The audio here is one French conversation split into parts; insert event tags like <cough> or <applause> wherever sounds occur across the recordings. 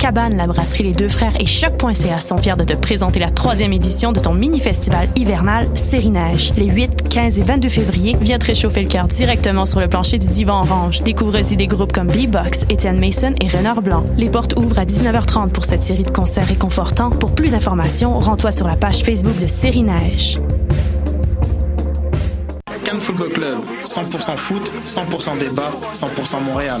Cabane, la brasserie Les Deux Frères et Choc.ca sont fiers de te présenter la troisième édition de ton mini-festival hivernal Série Neige. Les 8, 15 et 22 février, viens te réchauffer le cœur directement sur le plancher du Divan Orange. Découvre aussi des groupes comme B-Box, Étienne Mason et Renard Blanc. Les portes ouvrent à 19h30 pour cette série de concerts réconfortants. Pour plus d'informations, rends-toi sur la page Facebook de Série Neige. Cannes Football Club, 100% foot, 100% débat, 100% Montréal.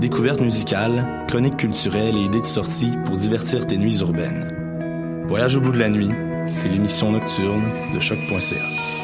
Découvertes musicales, chroniques culturelles et idées de sortie pour divertir tes nuits urbaines. Voyage au bout de la nuit, c'est l'émission nocturne de choc.ca.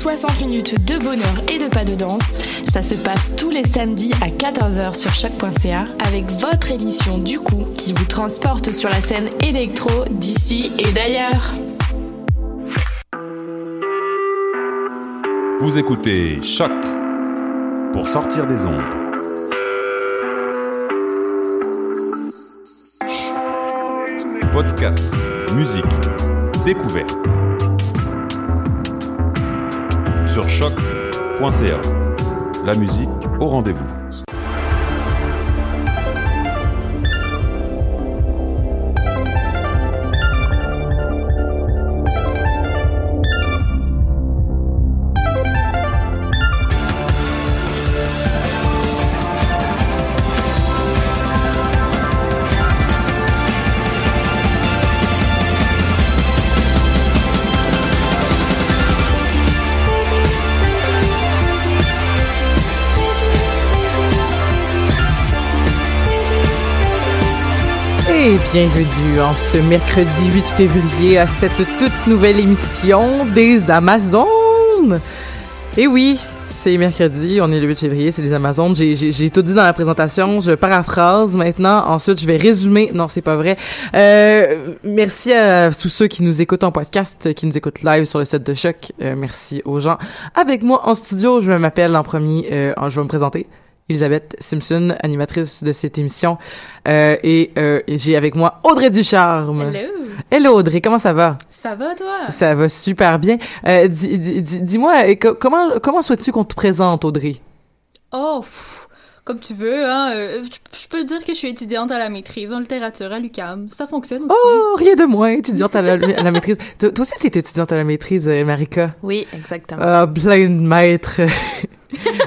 60 minutes de bonheur et de pas de danse. Ça se passe tous les samedis à 14h sur choc.ca avec votre émission du coup qui vous transporte sur la scène électro d'ici et d'ailleurs. Vous écoutez Choc pour sortir des ondes. Podcast, musique, découverte. Sur choc.ca. La musique au rendez-vous. Bienvenue en ce mercredi 8 février à cette toute nouvelle émission des Amazones. Et oui, c'est mercredi, on est le 8 février, c'est les Amazones. J'ai- tout dit dans la présentation, je paraphrase maintenant. Ensuite, je vais résumer. Non, c'est pas vrai. Euh, merci à tous ceux qui nous écoutent en podcast, qui nous écoutent live sur le set de choc. Euh, merci aux gens. Avec moi en studio, je m'appelle en premier, euh, je vais me présenter. Elisabeth Simpson, animatrice de cette émission. Euh, et euh, et j'ai avec moi Audrey Ducharme. Hello. Hello Audrey, comment ça va? Ça va, toi? Ça va super bien. Euh, dis- dis- dis- Dis-moi, co- comment, comment souhaites-tu qu'on te présente, Audrey? Oh, pff, comme tu veux, hein. euh, je- je peux te dire que je suis étudiante à la maîtrise en littérature à l'UQAM. Ça fonctionne aussi. Oh, rien de moins, étudiante à la, à la maîtrise. Toi aussi, t'es étudiante à la maîtrise, Marika? Oui, exactement. Ah, plein de maîtres.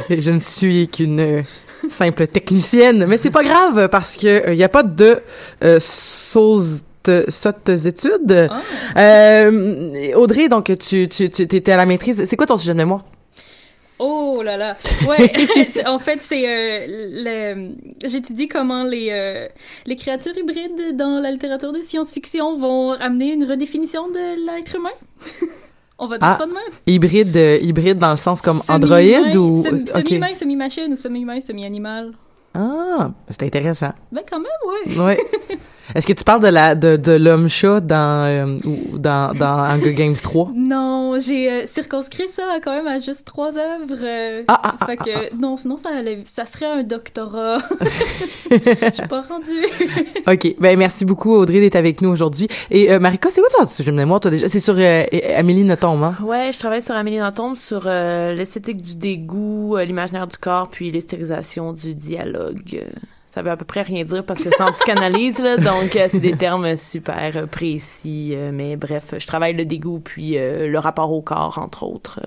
Et je ne suis qu'une euh, simple technicienne, mais c'est pas grave parce que il y a pas de euh, sauce sottes études. Ah. Euh, Audrey, donc tu tu tu t'étais à la maîtrise. C'est quoi ton sujet de mémoire? Oh là là. Ouais. <laughs> <laughs> En fait, c'est euh, le- j'étudie comment les euh, les créatures hybrides dans la littérature de science-fiction vont amener une redéfinition de l'être humain. <laughs> On va dire Ah. ça de même. Hybride, euh, hybride dans le sens comme Android ou. Semi-humain, semi-machine ou semi-humain, semi-animal. Ah, c'est intéressant. Ben quand même, ouais. Ouais. <laughs> Est-ce que tu parles de la de, de l'homme chat dans euh, dans dans Hunger Games 3 <laughs> Non, j'ai euh, circonscrit ça quand même à juste trois œuvres. euh, Ah, ah, ah, fait que non, sinon ça allait, ça serait un doctorat. <laughs> Je suis pas rendue. OK. Ben merci beaucoup Audrey d'être avec nous aujourd'hui. Et euh, Marika, c'est quoi ton sujet de mémoire toi déjà C'est sur euh, Amélie Nothomb, hein? Ouais, je travaille sur Amélie Nothomb sur euh, l'esthétique du dégoût, euh, l'imaginaire du corps, puis l'hystérisation du dialogue. Euh, Ça veut à peu près rien dire parce que c'est en psychanalyse, là, <laughs> donc euh, c'est des termes super précis. euh, mais bref, je travaille le dégoût puis le rapport au corps, entre autres.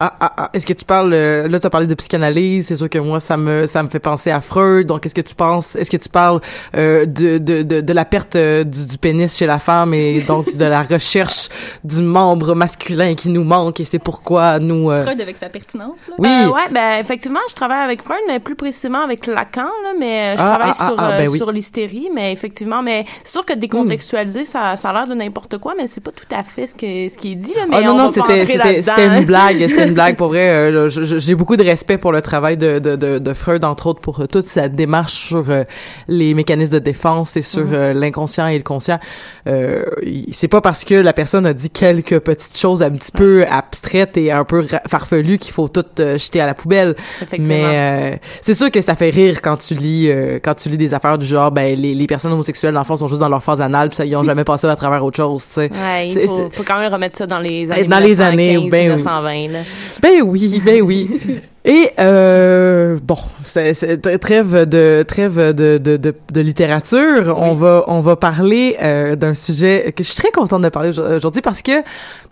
Ah, ah, ah. Est-ce que tu parles, euh, là, tu as parlé de psychanalyse, c'est sûr que moi, ça me, ça me fait penser à Freud. Donc, est-ce que tu penses, est-ce que tu parles euh, de, de, de, de la perte euh, du, du pénis chez la femme et <laughs> donc de la recherche du membre masculin qui nous manque et c'est pourquoi nous... euh, Freud avec sa pertinence, là? Oui. Euh, ouais, ben effectivement, je travaille avec Freud, mais plus précisément avec Lacan, là, mais je Ah, travaille ah, sur, ah, euh, ben oui. sur l'hystérie, mais effectivement, mais c'est sûr que décontextualiser, ça, ça a l'air de n'importe quoi, mais c'est pas tout à fait ce, que, ce qui est dit, là, mais Ah non, on non, c'était, c'était, une blague, c'était une blague pour vrai. euh, j'ai beaucoup de respect pour le travail de, de, de, de Freud, entre autres, pour euh, toute sa démarche sur euh, les mécanismes de défense et sur Mhm. euh, l'inconscient et le conscient. Euh, c'est pas parce que la personne a dit quelques petites choses un petit peu abstraites et un peu farfelues qu'il faut tout jeter à la poubelle. Mais euh, c'est sûr que ça fait rire quand tu lis euh, quand tu lis des affaires du genre ben les, les personnes homosexuelles dans le fond sont juste dans leur phase anale puis ça, ils ont jamais passé à travers autre chose, tu sais. Ouais, faut, faut quand même remettre ça dans les années Dans les années, 1915, ben oui. 1920, là. Ben oui, ben oui. Et euh, bon, c'est c'est tr- trêve de trêve de de de, de littérature. On va on va parler euh, d'un sujet que je suis très contente de parler aujourd- aujourd'hui parce que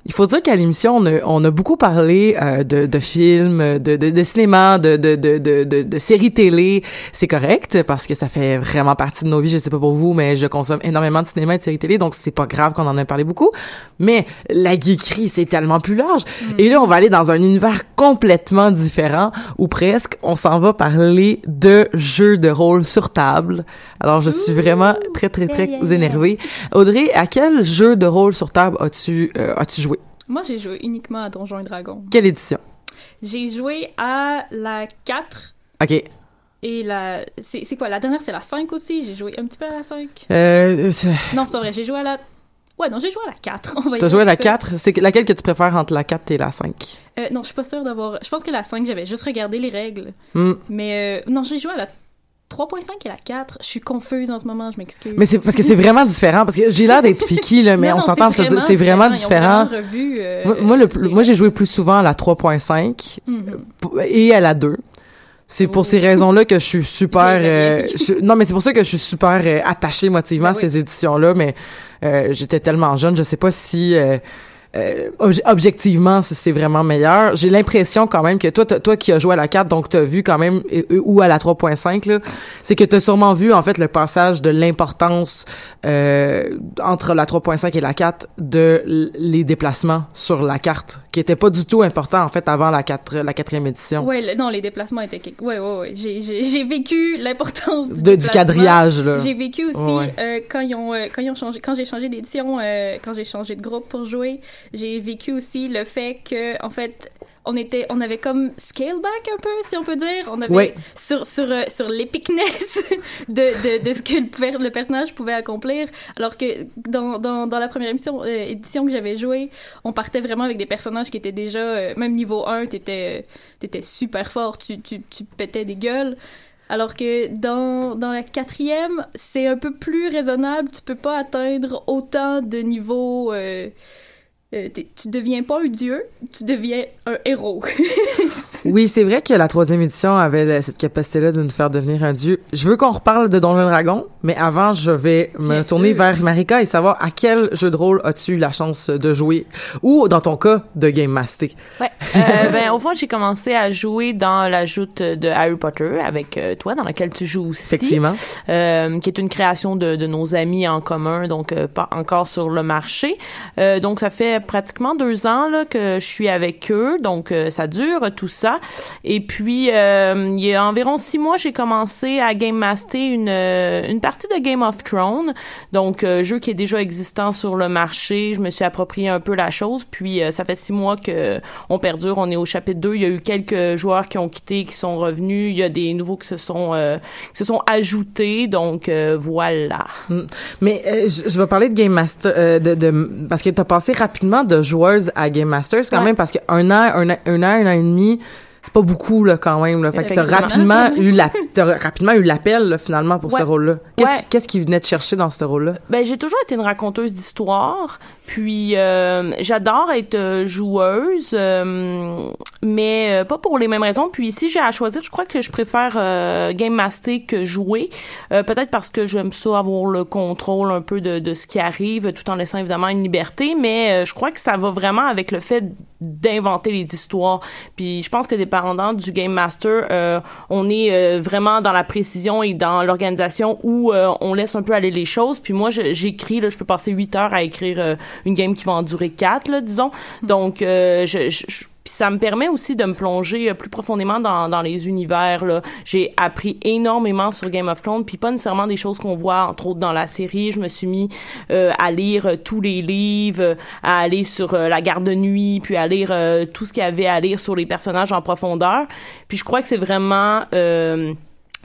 il faut dire qu'à l'émission on a, on a beaucoup parlé euh, de, de films, de, de, de cinéma, de de, de, de, de de séries télé. C'est correct parce que ça fait vraiment partie de nos vies. Je sais pas pour vous, mais je consomme énormément de cinéma et de séries télé, donc c'est pas grave qu'on en ait parlé beaucoup. Mais la geekerie c'est tellement plus large. Et là on va aller dans un univers complètement différent ou presque. On s'en va parler de jeux de rôle sur table. Alors je suis vraiment très très très énervée. Audrey, à quel jeu de rôle sur table as-tu euh, as-tu joué? Moi, j'ai joué uniquement à Donjons et Dragons. Quelle édition? J'ai joué à la 4 Ok. et la... C'est c'est quoi? La dernière, c'est la 5 aussi? J'ai joué un petit peu à la 5. Euh, Non, c'est pas vrai. J'ai joué à la... Ouais, non, j'ai joué à la 4. On va y T'as joué à la avec ça. 4 C'est que- laquelle que tu préfères entre la 4 et la 5 Euh, non, je suis pas sûre d'avoir... Je pense que la 5, j'avais juste regardé les règles. Hmm. Mais euh, non, j'ai joué à la 3.5 et la 4. Je suis confuse en ce moment, je m'excuse. Mais c'est parce que c'est vraiment différent parce que j'ai l'air d'être <laughs> picky là, mais Non, on s'entend, c'est pour se dire, c'est vraiment différent. revu, euh, Moi, moi, le plus- moi, j'ai joué plus souvent à la 3.5 Mhm. et à la 2. C'est pour ces raisons-là que je suis super. euh, je- non, mais c'est pour ça que je suis super euh, attachée émotivement à Ben oui. ces éditions-là. Mais euh, j'étais tellement jeune, je sais pas si euh, obje- objectivement c'est vraiment meilleur. J'ai l'impression quand même que toi, toi qui as joué à la 4, donc t'as vu quand même euh, ou à la 3.5 là, c'est que t'as sûrement vu en fait le passage de l'importance euh, entre la 3.5 et la 4 de les déplacements sur la carte, qui était pas du tout important en fait avant la 4 la quatrième édition. Ouais, le- non, les déplacements étaient... Ouais, ouais, ouais. J'ai- vécu l'importance du du quadrillage. J'ai vécu aussi, Ouais. euh, quand ils ont, euh, quand ils ont changé, quand j'ai changé d'édition, euh, quand j'ai changé de groupe pour jouer, j'ai vécu aussi le fait que, en fait, on était, on avait comme scale back un peu, si on peut dire. On avait Ouais. sur sur euh, sur l'épicness <laughs> de, de de ce que le, per- le personnage pouvait accomplir. Alors que dans dans, dans la première émission euh, édition que j'avais joué, on partait vraiment avec des personnages qui étaient déjà euh, même niveau 1, t'étais t'étais super fort, tu tu tu pétais des gueules. Alors que dans, dans la quatrième, c'est un peu plus raisonnable. Tu peux pas atteindre autant de niveaux. Euh, tu deviens pas un dieu, tu deviens un héros. <laughs> Oui, c'est vrai que la troisième édition avait cette capacité-là de nous faire devenir un dieu. Je veux qu'on reparle de Donjons et Dragons, mais avant, je vais me Bien tourner sûr. vers Marika et savoir à quel jeu de rôle as-tu eu la chance de jouer, ou dans ton cas, de Game Master. Ouais. Euh, ben, au fond, j'ai commencé à jouer dans la joute de Harry Potter avec euh, toi, dans laquelle tu joues aussi. Effectivement. Euh, qui est une création de, de nos amis en commun, donc pas encore sur le marché. Euh, donc, ça fait pratiquement deux ans là, que je suis avec eux, donc euh, ça dure tout ça. Et puis, euh, il y a environ six mois, j'ai commencé à Game Master une, euh, une partie de Game of Thrones, donc jeu qui est déjà existant sur le marché. Je me suis approprié un peu la chose, puis ça fait six mois que on perdure. On est au chapitre 2. Il y a eu quelques joueurs qui ont quitté, qui sont revenus. Il y a des nouveaux qui se sont se sont ajoutés. Donc voilà. Mm. Mais je, je vais parler de Game Master, parce que t'as passé rapidement de joueuse à Game Master, c'est quand Ouais. même parce que un an, un, an- un an, un an et demi, c'est pas beaucoup là quand même. Là. Fait que t'as rapidement <laughs> eu la, t'as rapidement eu l'appel là, finalement pour Ouais. ce rôle-là. Qu'est-ce Ouais. qu'est-ce qui venait te chercher dans ce rôle-là? Ben j'ai toujours été une raconteuse d'histoire. Puis euh, j'adore être euh, joueuse, euh, mais euh, pas pour les mêmes raisons. Puis si j'ai à choisir, je crois que je préfère euh, game master que jouer. Euh, Peut-être parce que j'aime ça avoir le contrôle un peu de, de ce qui arrive, tout en laissant évidemment une liberté. Mais je crois que ça va vraiment avec le fait d'inventer les histoires. Puis je pense que dépendant du game master, on est vraiment dans la précision et dans l'organisation où on laisse un peu aller les choses. Puis moi, j'écris, là, je peux passer huit heures à écrire une game qui va en durer quatre, là, disons. Donc, euh, ça me permet aussi de me plonger euh, plus profondément dans, dans les univers. Là. J'ai appris énormément sur Game of Thrones, puis pas nécessairement des choses qu'on voit entre autres dans la série. Je me suis mis euh, à lire euh, tous les livres, à aller sur la garde de nuit, puis à lire tout ce qu'il y avait à lire sur les personnages en profondeur. Puis je crois que c'est vraiment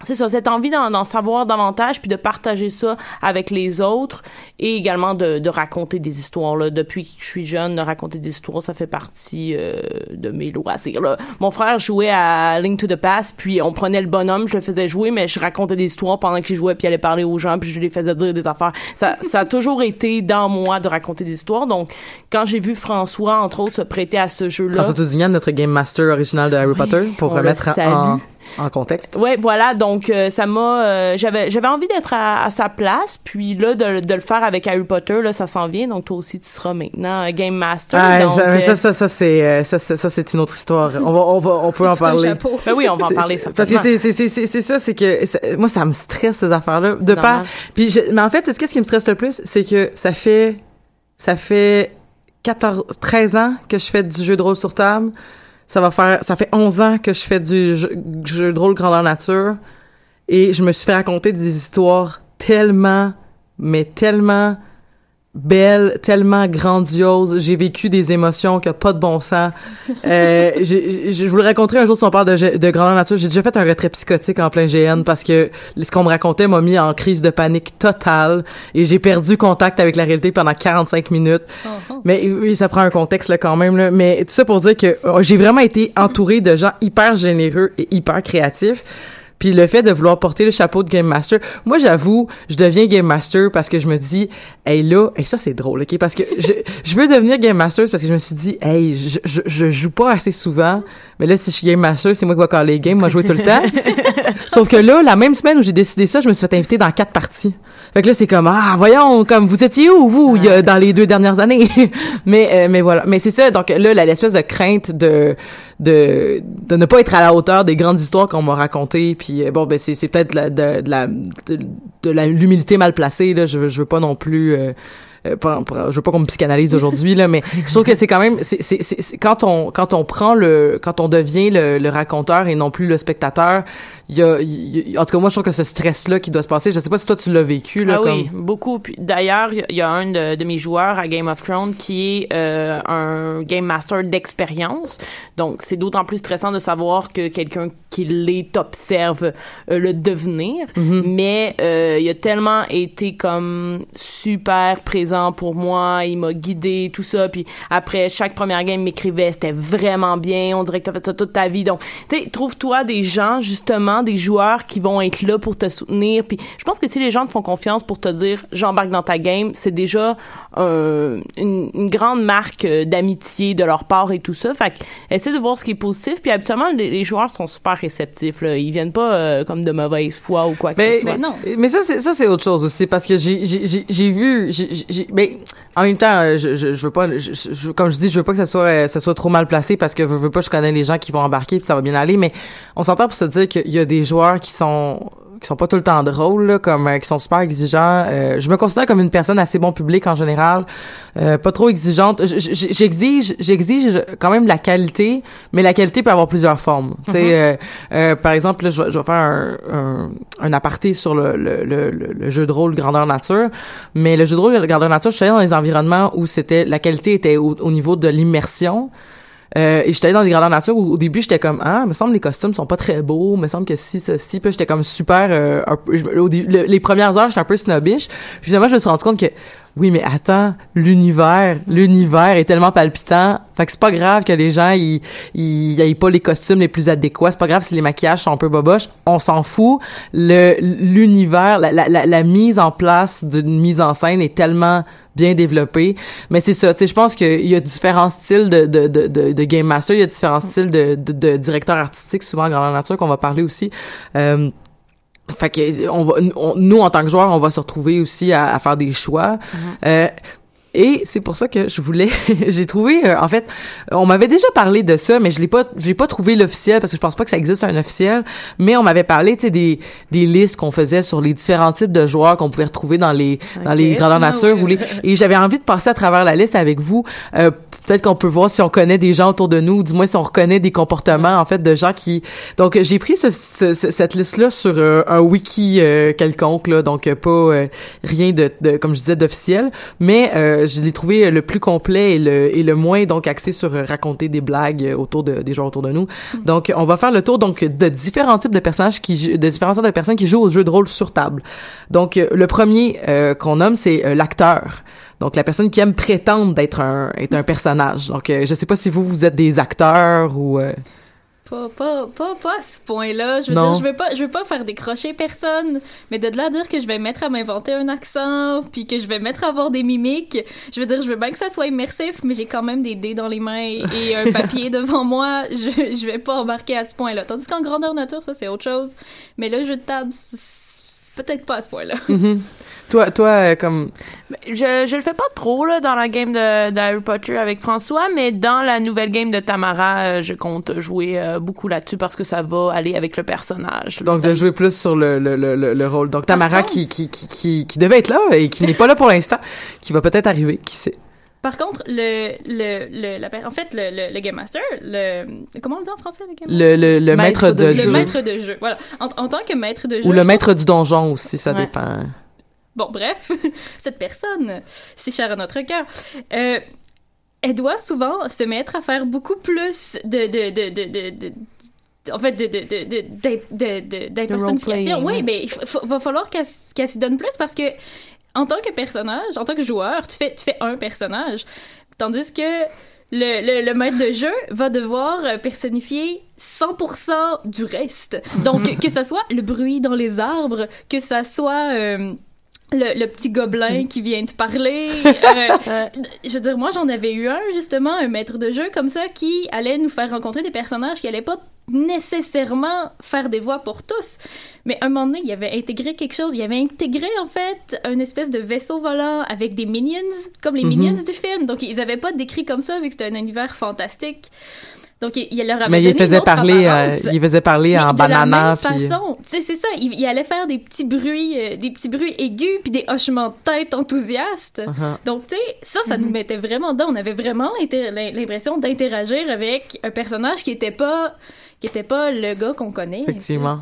c'est ça, cette envie d'en, savoir davantage puis de partager ça avec les autres et également de, de raconter des histoires. Là. Depuis que je suis jeune, de raconter des histoires, ça fait partie euh, de mes loisirs. Là. Mon frère jouait à Link to the Past, puis on prenait le bonhomme, je le faisais jouer, mais je racontais des histoires pendant qu'il jouait, puis il allait parler aux gens, puis je les faisais dire des affaires. Ça, ça a toujours été dans moi de raconter des histoires. Donc, quand j'ai vu François, entre autres, se prêter à ce jeu-là... François Tousignan, notre Game Master original de Harry Potter, pour remettre en. En contexte. Ouais, voilà. Donc euh, ça m'a, euh, j'avais, j'avais envie d'être à, à sa place. Puis là, de, de le faire avec Harry Potter, là, ça s'en vient. Donc toi aussi, tu seras maintenant game master. Ah, donc, ça, euh, ça, ça, ça, c'est, ça, ça, ça, c'est une autre histoire. On va, on va, on peut <laughs> en parler. Ben oui, on va en parler, c'est- Parce que c'est, c'est, c'est, c'est, ça, c'est que ça- moi, ça me stresse ces affaires-là. De pas. Puis, je- mais en fait, c'est ce qui me stresse le plus, c'est que ça fait, ça fait 14, 13 ans que je fais du jeu de rôle sur table. Ça va faire, ça fait 11 ans que je fais du jeu, jeu de rôle grandeur nature. Et je me suis fait raconter des histoires tellement, mais tellement belles, tellement grandioses. J'ai vécu des émotions qui n'ont pas de bon sens. <laughs> Euh, je vous le raconterai un jour si on parle de, de grandeur nature. J'ai déjà fait un retrait psychotique en plein GN parce que ce qu'on me racontait m'a mis en crise de panique totale et j'ai perdu contact avec la réalité pendant 45 minutes. Mais oui, ça prend un contexte là quand même là. Mais tout ça pour dire que euh, j'ai vraiment été entourée de gens hyper généreux et hyper créatifs. Puis le fait de vouloir porter le chapeau de Game Master, moi j'avoue, je deviens Game Master parce que je me dis, hey là, et ça c'est drôle, ok, parce que je, je veux devenir Game Master parce que je me suis dit, hey, je, je, je joue pas assez souvent, mais là si je suis Game Master, c'est moi qui vais caller les games, moi jouer tout le temps. <laughs> Sauf que là, la même semaine où j'ai décidé ça, je me suis fait inviter dans quatre parties. Fait que là c'est comme, ah voyons, comme vous étiez où vous il y a- dans les deux dernières années? <laughs> mais euh, mais voilà, mais c'est ça. Donc là, l'espèce de crainte de de de ne pas être à la hauteur des grandes histoires qu'on m'a racontées puis euh, bon ben c'est c'est peut-être de la de, la de, l'humilité mal placée là. Je veux- je veux pas non plus euh, euh, je veux pas qu'on me psychanalyse aujourd'hui là mais je trouve que c'est quand même c'est c'est quand on quand on prend le quand on devient le, le raconteur et non plus le spectateur y a, y a- en tout cas moi je trouve que ce stress là qui doit se passer je sais pas si toi tu l'as vécu là ah comme oui, beaucoup. D'ailleurs, il y a- un de, de mes joueurs à Game of Thrones qui est euh, un game master d'expérience. Donc c'est d'autant plus stressant de savoir que quelqu'un qui l'est observe euh, le devenir. Mais euh, il a tellement été comme super présent pour moi. Il m'a guidé tout ça. Puis après chaque première game, il m'écrivait c'était vraiment bien. On dirait que t'as fait ça toute ta vie. Donc tu sais, trouve-toi des gens justement, des joueurs qui vont être là pour te soutenir. Puis je pense que si les gens te font confiance pour te dire j'embarque dans ta game, c'est déjà euh, une, une grande marque euh, d'amitié de leur part et tout ça. Fait que essaie de voir ce qui est positif. Puis habituellement les, les joueurs sont super réceptifs. Là. Ils viennent pas euh, comme de mauvaise foi ou quoi que ce soit. mais, mais ça c'est ça c'est autre chose aussi parce que j'ai j'ai j'ai- j'ai vu j'ai mais en même temps euh, je je, je veux pas je, je- je- comme je dis je veux pas que ça soit ça soit trop mal placé parce que je veux pas je connais les gens qui vont embarquer puis ça va bien aller mais on s'entend pour se dire qu'il y a des joueurs qui sont qui sont pas tout le temps drôles là, comme euh, qui sont super exigeants. Euh, je me considère comme une personne assez bon public en général. Euh, pas trop exigeante. J'exige j'exige quand même la qualité mais la qualité peut avoir plusieurs formes. Tu sais euh, euh, par exemple là, je, vais- je vais faire un, un, un aparté sur le, le, le, le- le jeu de rôle grandeur nature. Mais le jeu de rôle grandeur nature je suis allée dans des environnements où c'était la qualité était au, au niveau de l'immersion euh, et j'étais dans des grandeurs nature où au début j'étais comme ah me semble les costumes sont pas très beaux me semble que si ceci puis j'étais comme super euh, un au les premières heures j'étais un peu snobbish puis finalement je me suis rendu compte que oui, mais attends, l'univers, l'univers est tellement palpitant, fait que c'est pas grave que les gens ils ils aient pas les costumes les plus adéquats, c'est pas grave si les maquillages sont un peu boboches, on s'en fout. Le l'univers, la, la, la, mise en place d'une mise en scène est tellement bien développée. Mais c'est ça, tu sais, je pense qu'il y a différents styles de, de, de, de, game master, il y a différents styles de, de, de directeur artistique, souvent dans la nature qu'on va parler aussi. Euh, fait que on va, on- nous en tant que joueurs, on va se retrouver aussi à, à faire des choix. Euh, et c'est pour ça que je voulais, <laughs> j'ai trouvé, euh, en fait, on m'avait déjà parlé de ça, mais je l'ai pas, j'ai pas trouvé l'officiel parce que je pense pas que ça existe un officiel. Mais on m'avait parlé, tu sais, des des listes qu'on faisait sur les différents types de joueurs qu'on pouvait retrouver dans les dans les grandeurs Ah nature ou les. Et j'avais envie de passer à travers la liste avec vous. Euh, Peut-être qu'on peut voir si on connaît des gens autour de nous, ou du moins si on reconnaît des comportements en fait de gens qui. Donc j'ai pris ce, ce- ce- cette liste là sur euh, un wiki euh, quelconque là, donc euh, pas euh, rien de, de comme je disais d'officiel, mais euh, je l'ai trouvé le plus complet et le et le moins donc axé sur raconter des blagues autour de des gens autour de nous. Donc on va faire le tour donc de différents types de personnages qui de différents types de personnes qui jouent au jeu de rôle sur table. Donc le premier euh, qu'on nomme c'est l'acteur. Donc la personne qui aime prétendre d'être un être un personnage. Donc euh, je sais pas si vous vous êtes des acteurs ou euh, Pas, pas, pas, pas à ce point-là. Je veux Non. dire, je vais pas, je vais pas faire décrocher personne, mais de là à dire que je vais mettre à m'inventer un accent, puis que je vais mettre à avoir des mimiques, je veux dire, je veux bien que ça soit immersif, mais j'ai quand même des dés dans les mains et un <laughs> papier devant moi. Je, je vais pas embarquer à ce point-là. Tandis qu'en grandeur nature, ça c'est autre chose. Mais le jeu de table, peut-être pas à ce point-là. mhm. Toi toi euh, comme Je, je le fais pas trop là dans la game de, de Harry Potter avec François, mais dans la nouvelle game de Tamara, euh, je compte jouer euh, beaucoup là-dessus parce que ça va aller avec le personnage. donc de jouer plus sur le le, le, le, le rôle. Donc Tamara contre- qui, qui qui qui qui devait être là et qui n'est pas là pour l'instant, qui va peut-être arriver, qui sait. Par contre, le, le, le, la en fait, le, le, le Game Master, le, comment on dit en français, le Game Le le, le maître, Maître de, de Le jeu maître de jeu, voilà. En, en tant que maître de jeu. ou le je maître du donjon aussi, ça Ouais. dépend. Bon, bref, <laughs> cette personne, si chère à notre cœur, euh, elle doit souvent se mettre à faire beaucoup plus de... de, de, de, de, en fait, d'impersonnification. Oui, mais il va falloir qu'elle, qu'elle s'y donne plus parce que, en tant que personnage, en tant que joueur, tu fais, tu fais un personnage. Tandis que le, le, le maître de jeu va devoir euh, personnifier 100% du reste. Donc, <laughs> que ça soit le bruit dans les arbres, que ça soit... euh, le, le petit gobelin qui vient te parler. <laughs> euh, je veux dire, moi, j'en avais eu un, justement, un maître de jeu comme ça, qui allait nous faire rencontrer des personnages qui allaient pas nécessairement faire des voix pour tous. Mais à un moment donné, il avait intégré quelque chose. Il avait intégré, en fait, une espèce de vaisseau volant avec des minions, comme les Mhm. minions du film. Donc, ils avaient pas décrit comme ça, vu que c'était un univers fantastique. Donc, il, il leur avait Mais il donné faisait une autre parler euh, il faisait parler Mais en de la banana même puis façon, tu sais, c'est ça. Il, il allait faire des petits bruits, euh, des petits bruits aigus, puis des hochements de tête enthousiastes. Uh-huh. Donc, tu sais, ça, ça nous mettait vraiment dedans. On avait vraiment l'impression d'interagir avec un personnage qui était pas, qui était pas le gars qu'on connaît. Effectivement.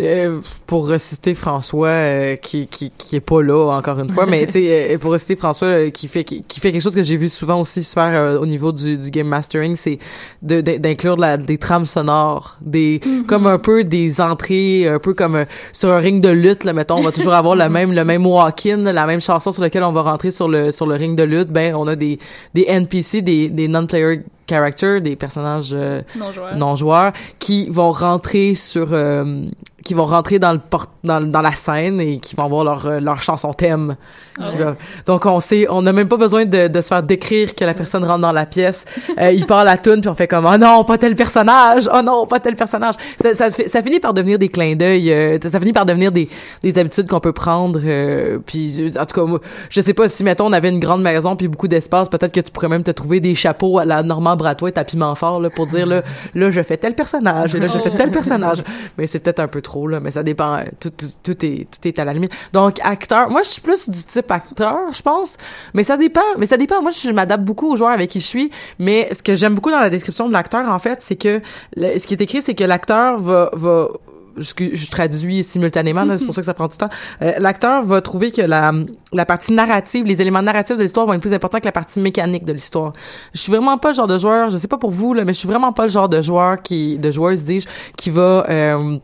Euh, pour reciter François, euh, qui, qui, qui est pas là encore une fois, mais tu sais, euh, pour reciter François, euh, qui fait qui, qui fait quelque chose que j'ai vu souvent aussi se faire au niveau du, du game mastering, c'est d'inclure de des trames sonores, des comme un peu des entrées, un peu comme sur un ring de lutte, là, mettons, on va toujours avoir le même le même walk-in, la même chanson sur laquelle on va rentrer sur le sur le ring de lutte. Ben, on a des des NPC, des des non-player characters, des personnages euh, Non joueur. non joueurs qui vont rentrer sur euh, qui vont rentrer dans le port- dans, dans la scène et qui vont avoir leur euh, leur chanson thème. Ah Qui ouais. va- Donc on sait on n'a même pas besoin de, de se faire décrire que la personne rentre dans la pièce. Euh, il part la tune puis on fait comme oh non pas tel personnage oh non pas tel personnage. Ça, ça, ça finit par devenir des clins d'œil. euh, ça finit par devenir des, des habitudes qu'on peut prendre. euh, puis euh, en tout cas je sais pas si mettons on avait une grande maison puis beaucoup d'espace peut-être que tu pourrais même te trouver des chapeaux à la Normand Bratois et à piment fort là pour dire là là je fais tel personnage et là je fais tel personnage. Mais c'est peut-être un peu trop mais ça dépend. euh, Tout, tout, tout est tout est à la limite. Donc acteur moi je suis plus du type acteur je pense mais ça dépend mais ça dépend moi je m'adapte beaucoup aux joueurs avec qui je suis mais ce que j'aime beaucoup dans la description de l'acteur en fait c'est que ce qui est écrit c'est que l'acteur va va je, traduis simultanément, c'est pour ça que ça prend du temps. Euh, L'acteur va trouver que la, la partie narrative, les éléments narratifs de l'histoire vont être plus importants que la partie mécanique de l'histoire. Je suis vraiment pas le genre de joueur, je sais pas pour vous, là, mais je suis vraiment pas le genre de joueur qui, de joueuse, dis-je, qui va, euh,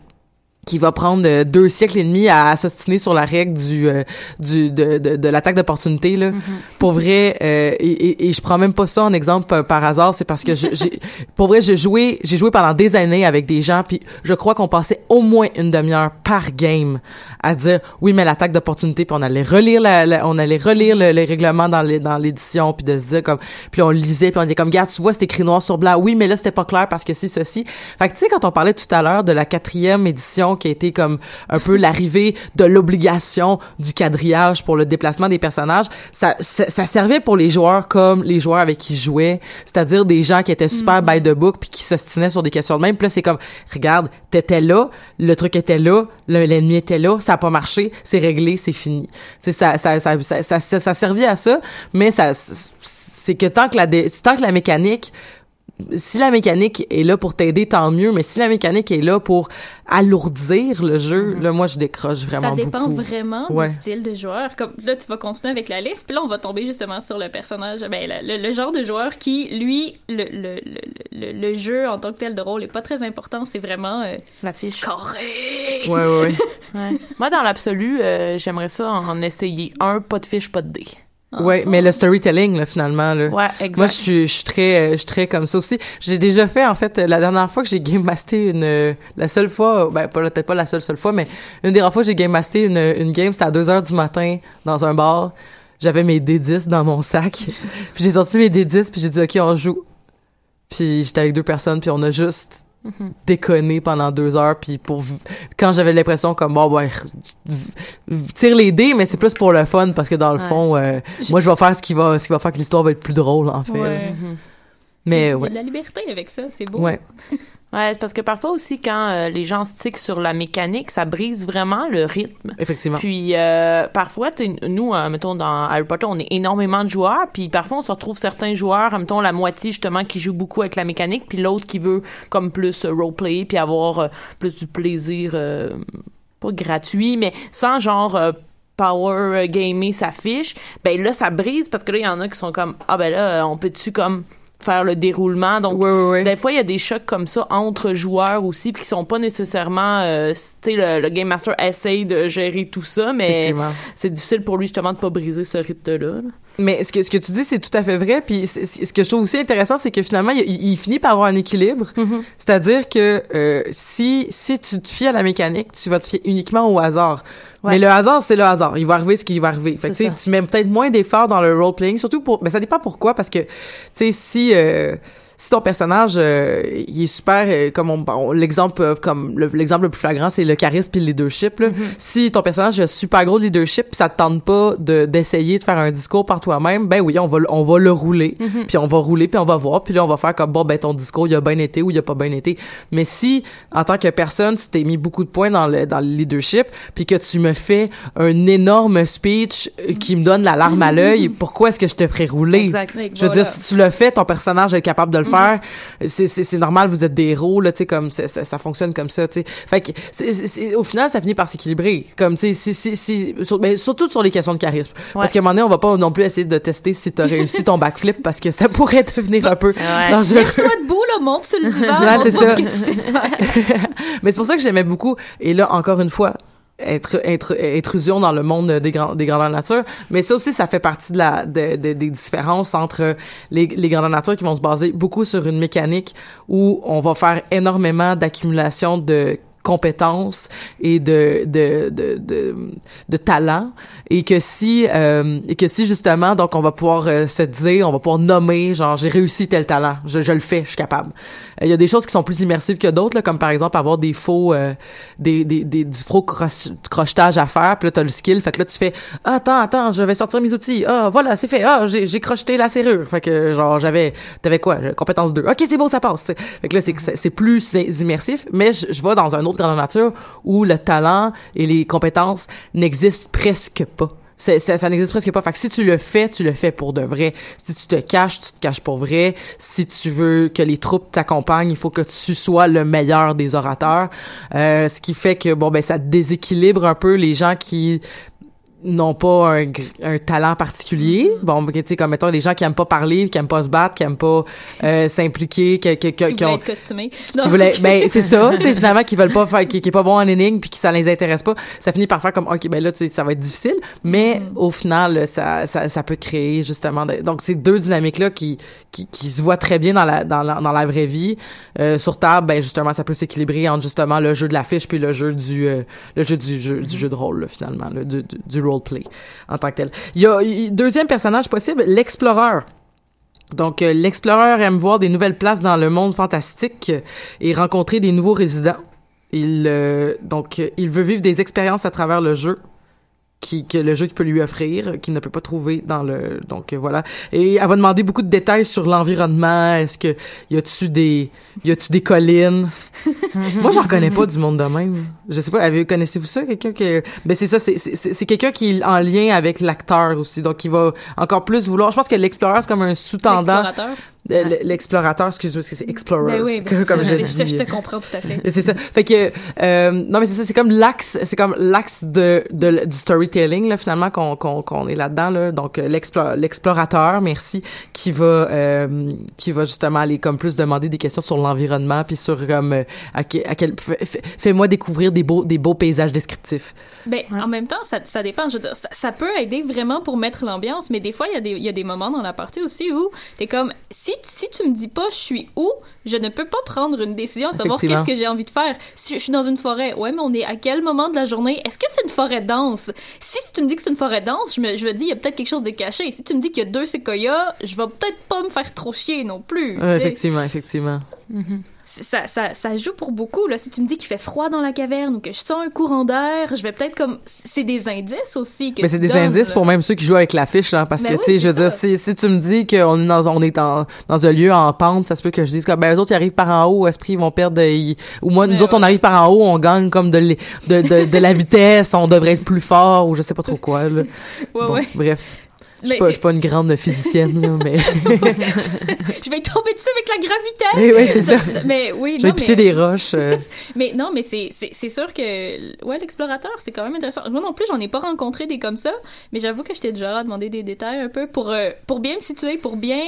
qui va prendre euh, deux siècles et demi à s'ostiner sur la règle du euh, du de, de, de l'attaque d'opportunité là. Pour vrai, euh, et, et, et je prends même pas ça en exemple euh, par hasard, c'est parce que j'ai <laughs> pour vrai j'ai joué j'ai joué pendant des années avec des gens puis je crois qu'on passait au moins une demi-heure par game à dire oui mais l'attaque d'opportunité puis on allait relire la, la- on allait relire le, les règlements dans les dans l'édition puis de se dire comme puis on lisait puis on était comme regarde tu vois c'était écrit noir sur blanc. Oui mais là c'était pas clair parce que si ceci. Fait que tu sais quand on parlait tout à l'heure de la quatrième édition qui a été comme un peu l'arrivée de l'obligation du quadrillage pour le déplacement des personnages ça, ça ça servait pour les joueurs comme les joueurs avec qui je jouais c'est-à-dire des gens qui étaient super by the book puis qui s'ostinaient sur des questions de même. Puis là c'est comme regarde t'étais là le truc était là le- l'ennemi était là ça a pas marché c'est réglé c'est fini. Tu ça ça ça ça, ça, ça, servait à ça mais ça c'est que tant que la tant que la mécanique si la mécanique est là pour t'aider, tant mieux, mais si la mécanique est là pour alourdir le jeu, là, moi, je décroche vraiment ça dépend beaucoup. vraiment Ouais. du style de joueur. Comme là, tu vas continuer avec la liste, puis là, on va tomber justement sur le personnage, ben, le, le- le genre de joueur qui, lui, le, le, le, le, le jeu en tant que tel de rôle est pas très important. C'est vraiment euh, La fiche. scorer. Ouais, ouais, ouais. <laughs> Ouais. Moi, dans l'absolu, euh, j'aimerais ça en essayer un, pas de fiche, pas de dés. Ouais, mais le storytelling, là, finalement, là. Ouais, exact. Moi, je suis, je suis très, euh, je suis très comme ça aussi. J'ai déjà fait, en fait, la dernière fois que j'ai game masté une, euh, la seule fois, ben, peut-être pas la seule seule fois, mais une des rares fois que j'ai game masté une, une game, c'était à 2 heures du matin, dans un bar. J'avais mes D10 dans mon sac. <laughs> puis j'ai sorti mes D10, puis j'ai dit, OK, on joue. Puis j'étais avec deux personnes, puis on a juste Déconné pendant deux heures puis pour quand j'avais l'impression comme bon ouais tire les dés mais c'est plus pour le fun parce que dans le Ouais. fond euh, moi je vais faire ce qui va ce qui va faire que l'histoire va être plus drôle en fait Ouais. Mhm. mais Il y a ouais de la liberté avec ça, c'est beau. ouais <laughs> Ouais, c'est parce que parfois aussi, quand euh, les gens stickent sur la mécanique, ça brise vraiment le rythme. effectivement Puis euh, parfois, nous, euh, mettons dans Harry Potter, on est énormément de joueurs, puis parfois on se retrouve certains joueurs, mettons la moitié justement qui joue beaucoup avec la mécanique, puis l'autre qui veut comme plus roleplay, puis avoir plus du plaisir, pas gratuit, mais sans genre power gamer sa fiche. Ben là, ça brise parce que là, il y en a qui sont comme ah ben là, on peut-tu comme faire le déroulement donc des fois, il y a des chocs comme ça entre joueurs aussi, puis qui sont pas nécessairement, euh, tu sais, le, le game master essaye de gérer tout ça, mais c'est difficile pour lui justement de pas briser ce rythme-là. là. Mais ce que, ce que tu dis, c'est tout à fait vrai. Puis ce que je trouve aussi intéressant, c'est que finalement, il, il finit par avoir un équilibre. C'est-à-dire que euh, si si tu te fies à la mécanique, tu vas te fier uniquement au hasard. Ouais. Mais le hasard, c'est le hasard. Il va arriver ce qui va arriver. Fait que, tu mets peut-être moins d'efforts dans le role-playing, surtout pour... Mais ça dépend pourquoi, parce que, tu sais, si... euh, si ton personnage euh, il est super euh, comme on, on- l'exemple euh, comme le- l'exemple le plus flagrant c'est le charisme puis le leadership là. si ton personnage a super gros leadership puis ça te tente pas de d'essayer de faire un discours par toi-même ben oui on va le- on va le rouler puis on va rouler puis on va voir puis là on va faire comme bon ben ton discours il a bien été ou il a pas bien été mais si en tant que personne tu t'es mis beaucoup de points dans le dans le leadership puis que tu me fais un énorme speech euh, qui me donne la larme à l'œil pourquoi est-ce que je te ferais rouler? Exact. Je veux voilà. dire, si tu le fais, ton personnage est capable de le faire. C'est, c'est, c'est normal, vous êtes des héros, là, tu sais, comme ça, ça, fonctionne comme ça, tu sais. Fait que, c'est, c'est- c'est- au final, ça finit par s'équilibrer. Comme, tu sais, si, si, sur- ben, surtout sur les questions de charisme. Parce qu'à un moment donné, on va pas non plus essayer de tester si t'as réussi ton backflip parce que ça pourrait devenir un peu Ouais. dangereux. Lève-toi debout, là, monte sur le divan. Ouais, c'est ça. ce que tu sais faire. <laughs> Mais c'est pour ça que j'aimais beaucoup. Et là, encore une fois, être, être, intrusion dans le monde des, grands, des grandeurs nature. Mais ça aussi, ça fait partie de la, de, de- des différences entre les, les grandeurs nature qui vont se baser beaucoup sur une mécanique où on va faire énormément d'accumulation de compétences et de de de de, de talent et que si euh, et que si justement donc on va pouvoir euh, se dire on va pouvoir nommer genre j'ai réussi tel talent je, je le fais je suis capable il y a des choses qui sont plus immersives que d'autres comme par exemple avoir des faux euh, des, des, des du faux croche- crochetage à faire puis là t'as le skill fait que là tu fais attends attends je vais sortir mes outils. Ah voilà c'est fait. Ah j'ai crocheté la serrure fait que genre j'avais t'avais quoi? Compétence 2 ok c'est beau ça passe fait que là c'est plus immersif mais je, je vais dans un autre grandeur nature où le talent et les compétences n'existent presque pas ça, ça n'existe presque pas. Fait si tu le fais, tu le fais pour de vrai. Si tu te caches, tu te caches pour vrai. Si tu veux que les troupes t'accompagnent, il faut que tu sois le meilleur des orateurs. Euh, ce qui fait que bon ben ça déséquilibre un peu les gens qui n'ont pas un, un talent particulier. Bon, tu sais, comme mettons des gens qui aiment pas parler, qui aiment pas se battre, qui aiment pas euh, s'impliquer, qui, qui, qui, Qui ont être costumé. qui voulaient ben c'est ça tu sais <laughs> finalement qui veulent pas faire qui, qui est pas bon en énigme puis qui ça les intéresse pas ça finit par faire comme ok ben là tu sais ça va être difficile. Mais au final ça, ça ça peut créer justement de- donc ces deux dynamiques là qui, qui qui se voient très bien dans la dans la, dans la vraie vie. Euh, sur table ben justement ça peut s'équilibrer entre justement le jeu de l'affiche puis le jeu du euh, le jeu du jeu du jeu de rôle là, finalement là, du, du, du role en tant que tel. Il y a deuxième personnage possible l'explorer donc, euh, aime voir des nouvelles places dans le monde fantastique euh, et rencontrer des nouveaux résidents. Il euh, donc euh, il veut vivre des expériences à travers le jeu qui que le jeu peut lui offrir qu'il ne peut pas trouver dans le donc euh, voilà. Et elle va demander beaucoup de détails sur l'environnement. Est-ce que y a-tu des y a-tu des collines? <laughs> Moi j'en connais pas du monde de même. Je sais pas avez connaissez-vous ça quelqu'un que ben c'est ça c'est c'est c'est c'est quelqu'un qui est en lien avec l'acteur aussi. Donc il va encore plus vouloir je pense que l'explorateur c'est comme un sous-tendant. L'explorateur? Euh, l'explorateur excuse-moi parce que c'est explorer Ben oui, ben <laughs> comme ça, je dis je te comprends tout à fait. c'est ça. Fait que euh, non mais c'est ça, c'est comme l'axe, c'est comme l'axe de, de du storytelling là finalement qu'on qu'on qu'on est là-dedans là. Donc euh, l'explo- l'explorateur, merci, qui va euh, qui va justement aller comme plus demander des questions sur l'environnement puis sur comme euh, à, que- à quel fais- fais- fais-moi découvrir des beaux des beaux paysages descriptifs. Ben, en même temps, ça, ça dépend. Je veux dire, ça, ça peut aider vraiment pour mettre l'ambiance, mais des fois, il y, a des- il y a des moments dans la partie aussi où t'es comme, si, si tu me dis pas je suis où, je ne peux pas prendre une décision, savoir qu'est-ce que j'ai envie de faire. Si je suis dans une forêt, ouais, mais on est à quel moment de la journée? Est-ce que c'est une forêt dense? Si, si tu me dis que c'est une forêt dense, je me, je me dis, il y a peut-être quelque chose de caché. Si tu me dis qu'il y a deux séquoias, je vais peut-être pas me faire trop chier non plus. Effectivement, effectivement. C'est- ça, ça, ça joue pour beaucoup. Là. Si tu me dis qu'il fait froid dans la caverne ou que je sens un courant d'air, je vais peut-être comme. C'est des indices aussi. Que Mais c'est des donnes, indices là. pour même ceux qui jouent avec l'affiche là parce Ben que oui, tu sais je veux dire si, si tu me dis qu'on est dans on est dans, dans un lieu en pente ça se peut que je dise comme ben les autres ils arrivent par en haut esprit ils vont perdre ils- ou moi nous Mais autres on arrive par en haut on gagne comme de de, de, de la vitesse on devrait être plus fort ou je sais pas trop quoi là. <laughs> Ouais, Bon, ouais. bref je suis Mais pas, je c'est- suis pas une grande <laughs> physicienne là, mais <laughs> je vais tomber dessus avec la gravité. Eh oui, c'est ça. Mais oui, non, pitié mais, des roches euh. <laughs> mais non, mais c'est sûr que ouais, l'explorateur, c'est quand même intéressant. Moi non plus, j'en ai pas rencontré des comme ça, mais j'avoue que j'étais déjà à demander des détails un peu pour euh, pour bien me situer, pour bien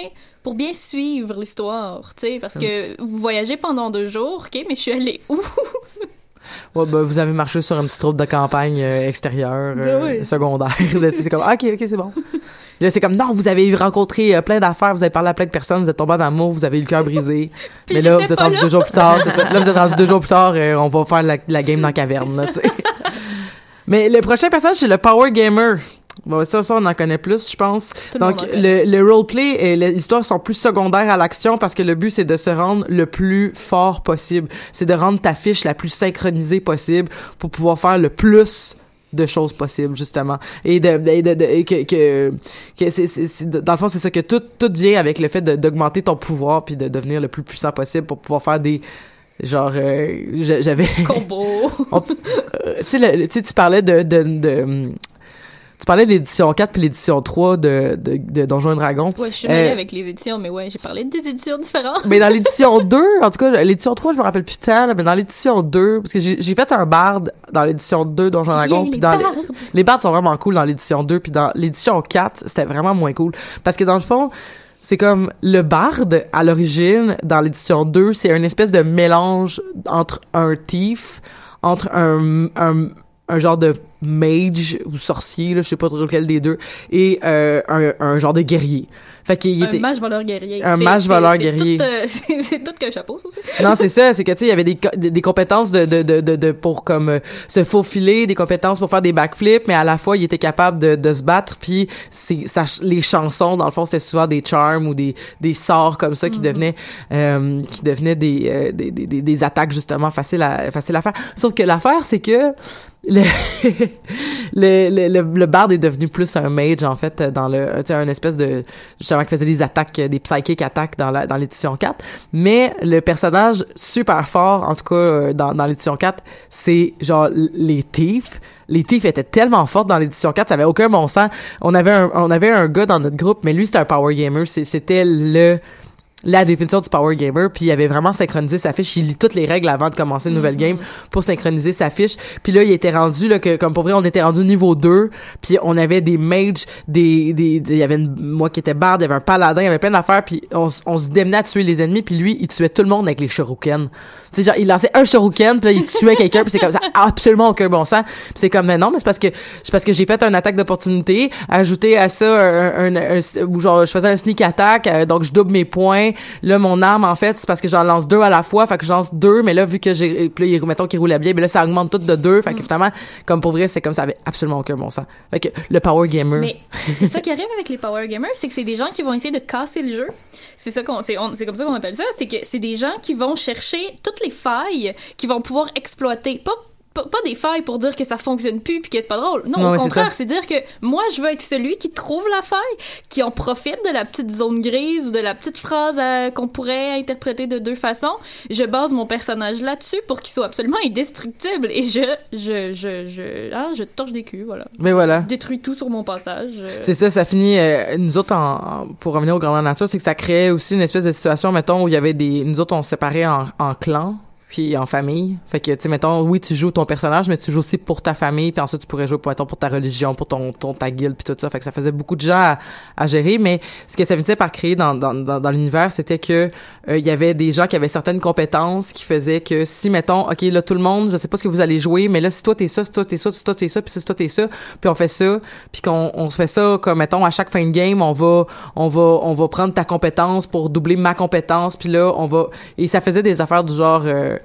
pour bien suivre l'histoire, tu sais, parce que vous voyagez pendant deux jours, ok, mais je suis allée où? Ouais, ben, vous avez marché sur une petite route de campagne euh, extérieure, euh, Ben oui. secondaire. <laughs> C'est comme, ah, ok, ok, c'est bon. Là, c'est comme, non, vous avez rencontré euh, plein d'affaires, vous avez parlé à plein de personnes, vous êtes tombé en amour, vous avez eu le cœur brisé. <laughs> Puis Mais là, vous êtes rendu deux jours plus tard, c'est ça. Là, vous êtes rendu deux jours plus tard, euh, on va faire la, la game dans la caverne, là. <laughs> Mais le prochain personnage, c'est le Power Gamer. Bon, ça, ça, on en connaît plus, je pense. Tout le Donc, connaît. le, le roleplay et l'histoire sont plus secondaires à l'action parce que le but, c'est de se rendre le plus fort possible. C'est de rendre ta fiche la plus synchronisée possible pour pouvoir faire le plus de choses possibles justement et de, et de, de- et que, que, que c'est, dans le fond c'est ça que tout tout vient avec le fait de- d'augmenter ton pouvoir puis de devenir le plus puissant possible pour pouvoir faire des genre euh, j'a- j'avais combo. <laughs> euh, tu sais, le- tu parlais de, de, de, tu parlais de l'édition 4 puis l'édition 3 de, de, de Donjons et Dragons. Ouais, je suis mêlée Euh, avec les éditions, mais ouais, j'ai parlé de des éditions différentes. mais dans <laughs> l'édition 2, en tout cas, l'édition 3, je me rappelle plus tant, mais dans l'édition 2, parce que j'ai j'ai fait un barde dans l'édition 2 Donjons et Dragons, puis les dans les- bardes! les bardes sont vraiment cool dans l'édition 2, puis dans l'édition 4, c'était vraiment moins cool. Parce que dans le fond, c'est comme le barde, à l'origine, dans l'édition 2, c'est une espèce de mélange entre un thief, entre un, un, un genre de mage ou sorcier, là, je sais pas trop lequel des deux, et euh, un, un genre de guerrier. Fait qu'il Un était... mage voleur guerrier. Un C'est- mage voleur c'est guerrier. tout, euh, <laughs> C'est tout qu'un chapeau, ça aussi. Non, c'est ça, c'est que tu sais, il y avait des, co- des, des compétences de, de, de, de, de- pour comme euh, se faufiler, des compétences pour faire des backflips, mais à la fois il était capable de, de se battre, puis c'est ça, les chansons dans le fond c'était souvent des charms ou des, des sorts comme ça qui devenaient euh, qui devenaient des, des, des, des, attaques justement faciles à faciles à faire. Sauf que l'affaire c'est que <laughs> le, le, le, le, bard est devenu plus un mage en fait dans le tu sais un espèce de justement qui faisait des attaques des psychic attaques dans la dans l'édition 4 mais le personnage super fort en tout cas euh, dans dans l'édition 4 c'est genre les thieves les thieves étaient tellement fortes dans l'édition 4 ça avait aucun bon sens. On avait un on avait un gars dans notre groupe mais lui c'était un power gamer. C'était le la définition du power gamer puis il avait vraiment synchronisé sa fiche. Il lit toutes les règles avant de commencer une nouvelle game pour synchroniser sa fiche. Puis là il était rendu là que comme pour vrai on était rendu niveau 2 puis on avait des mages des des il y avait une, moi qui était barde il y avait un paladin il y avait plein d'affaires puis on, on se démenait à tuer les ennemis puis lui il tuait tout le monde avec les shurikens. Tu sais genre il lançait un shuriken puis là il tuait quelqu'un puis c'est comme ça <laughs> absolument aucun bon sens. Puis c'est comme mais non mais c'est parce que c'est parce que j'ai fait une attaque d'opportunité ajouter à ça un, un, un- ou genre je faisais un sneak attack euh, donc je double mes points là mon arme en fait c'est parce que j'en lance deux à la fois fait que je lance deux mais là vu que j'ai puis là mettons qu'il roulait bien mais là ça augmente tout de deux fait que finalement comme pour vrai c'est comme ça avait absolument aucun bon sens fait que le power gamer Mais c'est ça qui arrive avec les power gamers, c'est que c'est des gens qui vont essayer de casser le jeu. C'est ça qu'on, c'est, on- c'est comme ça qu'on appelle ça. C'est que c'est des gens qui vont chercher toutes les failles qu'ils vont pouvoir exploiter. Pas pas, des failles pour dire que ça fonctionne plus puis que c'est pas drôle. Non, au contraire, c'est dire que moi, je veux être celui qui trouve la faille, qui en profite de la petite zone grise ou de la petite phrase euh, qu'on pourrait interpréter de deux façons. Je base mon personnage là-dessus pour qu'il soit absolument indestructible et je, je, je, je, ah, je torche des culs, voilà. mais voilà Détruis tout sur mon passage. euh. C'est ça, ça finit. euh, nous autres, en, en- pour revenir au grandeur nature, c'est que ça créait aussi une espèce de situation, mettons, où il y avait des. Nous autres, on se séparait en, en clans, puis en famille. Fait que, tu sais, mettons, oui, tu joues ton personnage, mais tu joues aussi pour ta famille, puis ensuite tu pourrais jouer, pour, pour ta religion, pour ton, ton ta guilde, puis tout ça. Fait que ça faisait beaucoup de gens à, à gérer, mais ce que ça finissait par créer dans, dans, dans, dans l'univers, c'était que euh, il y avait des gens qui avaient certaines compétences qui faisaient que si, mettons, OK, là, tout le monde, je sais pas ce que vous allez jouer, mais là, si toi t'es ça, si toi t'es ça, si toi t'es ça, puis si toi t'es ça, puis on fait ça, puis qu'on on se fait ça comme mettons à chaque fin de game, on va on va on va prendre ta compétence pour doubler ma compétence, puis là on va et ça faisait des affaires du genre euh,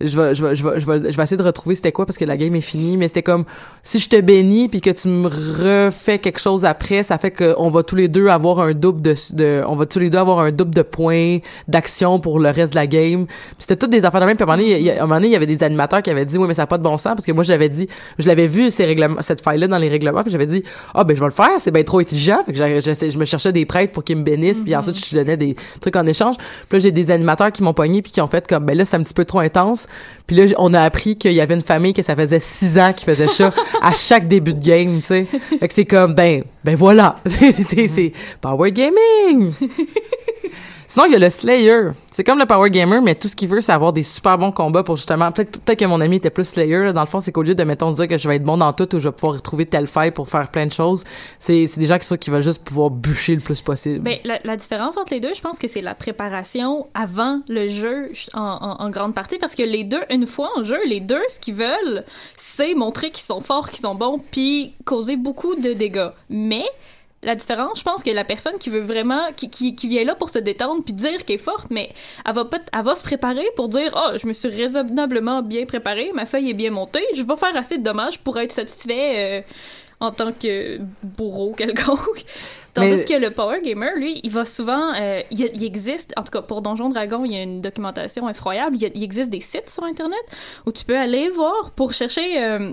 je vais, je vais, je vais, je vais, je vais essayer de retrouver c'était quoi parce que la game est finie, mais c'était comme si je te bénis puis que tu me refais quelque chose après, ça fait que on va tous les deux avoir un double de, de on va tous les deux avoir un double de points d'action pour le reste de la game. C'était toutes des affaires de même. Puis à un moment donné, il y a, à un moment donné, il y avait des animateurs qui avaient dit oui mais ça n'a pas de bon sens parce que moi j'avais dit, je l'avais vu ces règlements, cette faille là dans les règlements puis j'avais dit ah ben je vais le faire, c'est bien trop intelligent. Fait que j'ai- j'essaie- je me cherchais des prêtres pour qu'ils me bénissent puis ensuite je donnais des trucs en échange. Puis là j'ai des animateurs qui m'ont pogné puis qui ont fait comme ben là c'est un petit peu trop intense. Puis là, on a appris qu'il y avait une famille que ça faisait six ans qui faisait ça <laughs> à chaque début de game, tu sais. Fait que c'est comme, ben, ben voilà. <laughs> C'est- c'est Power Gaming! <laughs> Sinon, il y a le Slayer. C'est comme le Power Gamer, mais tout ce qu'il veut, c'est avoir des super bons combats pour justement... Peut-être que mon ami était plus Slayer. là. Dans le fond, c'est qu'au lieu de, mettons, dire que je vais être bon dans tout ou je vais pouvoir trouver telle faille pour faire plein de choses, c'est des gens qui, sont- qui veulent juste pouvoir bûcher le plus possible. Ben, la, différence entre les deux, je pense que c'est la préparation avant le jeu en- en grande partie parce que les deux, une fois en jeu, les deux, ce qu'ils veulent, c'est montrer qu'ils sont forts, qu'ils sont bons, puis causer beaucoup de dégâts. Mais la différence, je pense que la personne qui veut vraiment, qui, qui, qui vient là pour se détendre puis dire qu'elle est forte, mais elle va pas, elle va se préparer pour dire, oh, je me suis raisonnablement bien préparée, ma feuille est bien montée, je vais faire assez de dommages pour être satisfait euh, en tant que bourreau quelconque. <laughs> Tandis Mais- que le Power Gamer, lui, il va souvent. euh, il, il existe, en tout cas pour Donjon Dragon, il y a une documentation. Il, a- il existe des sites sur Internet où tu peux aller voir pour chercher. euh,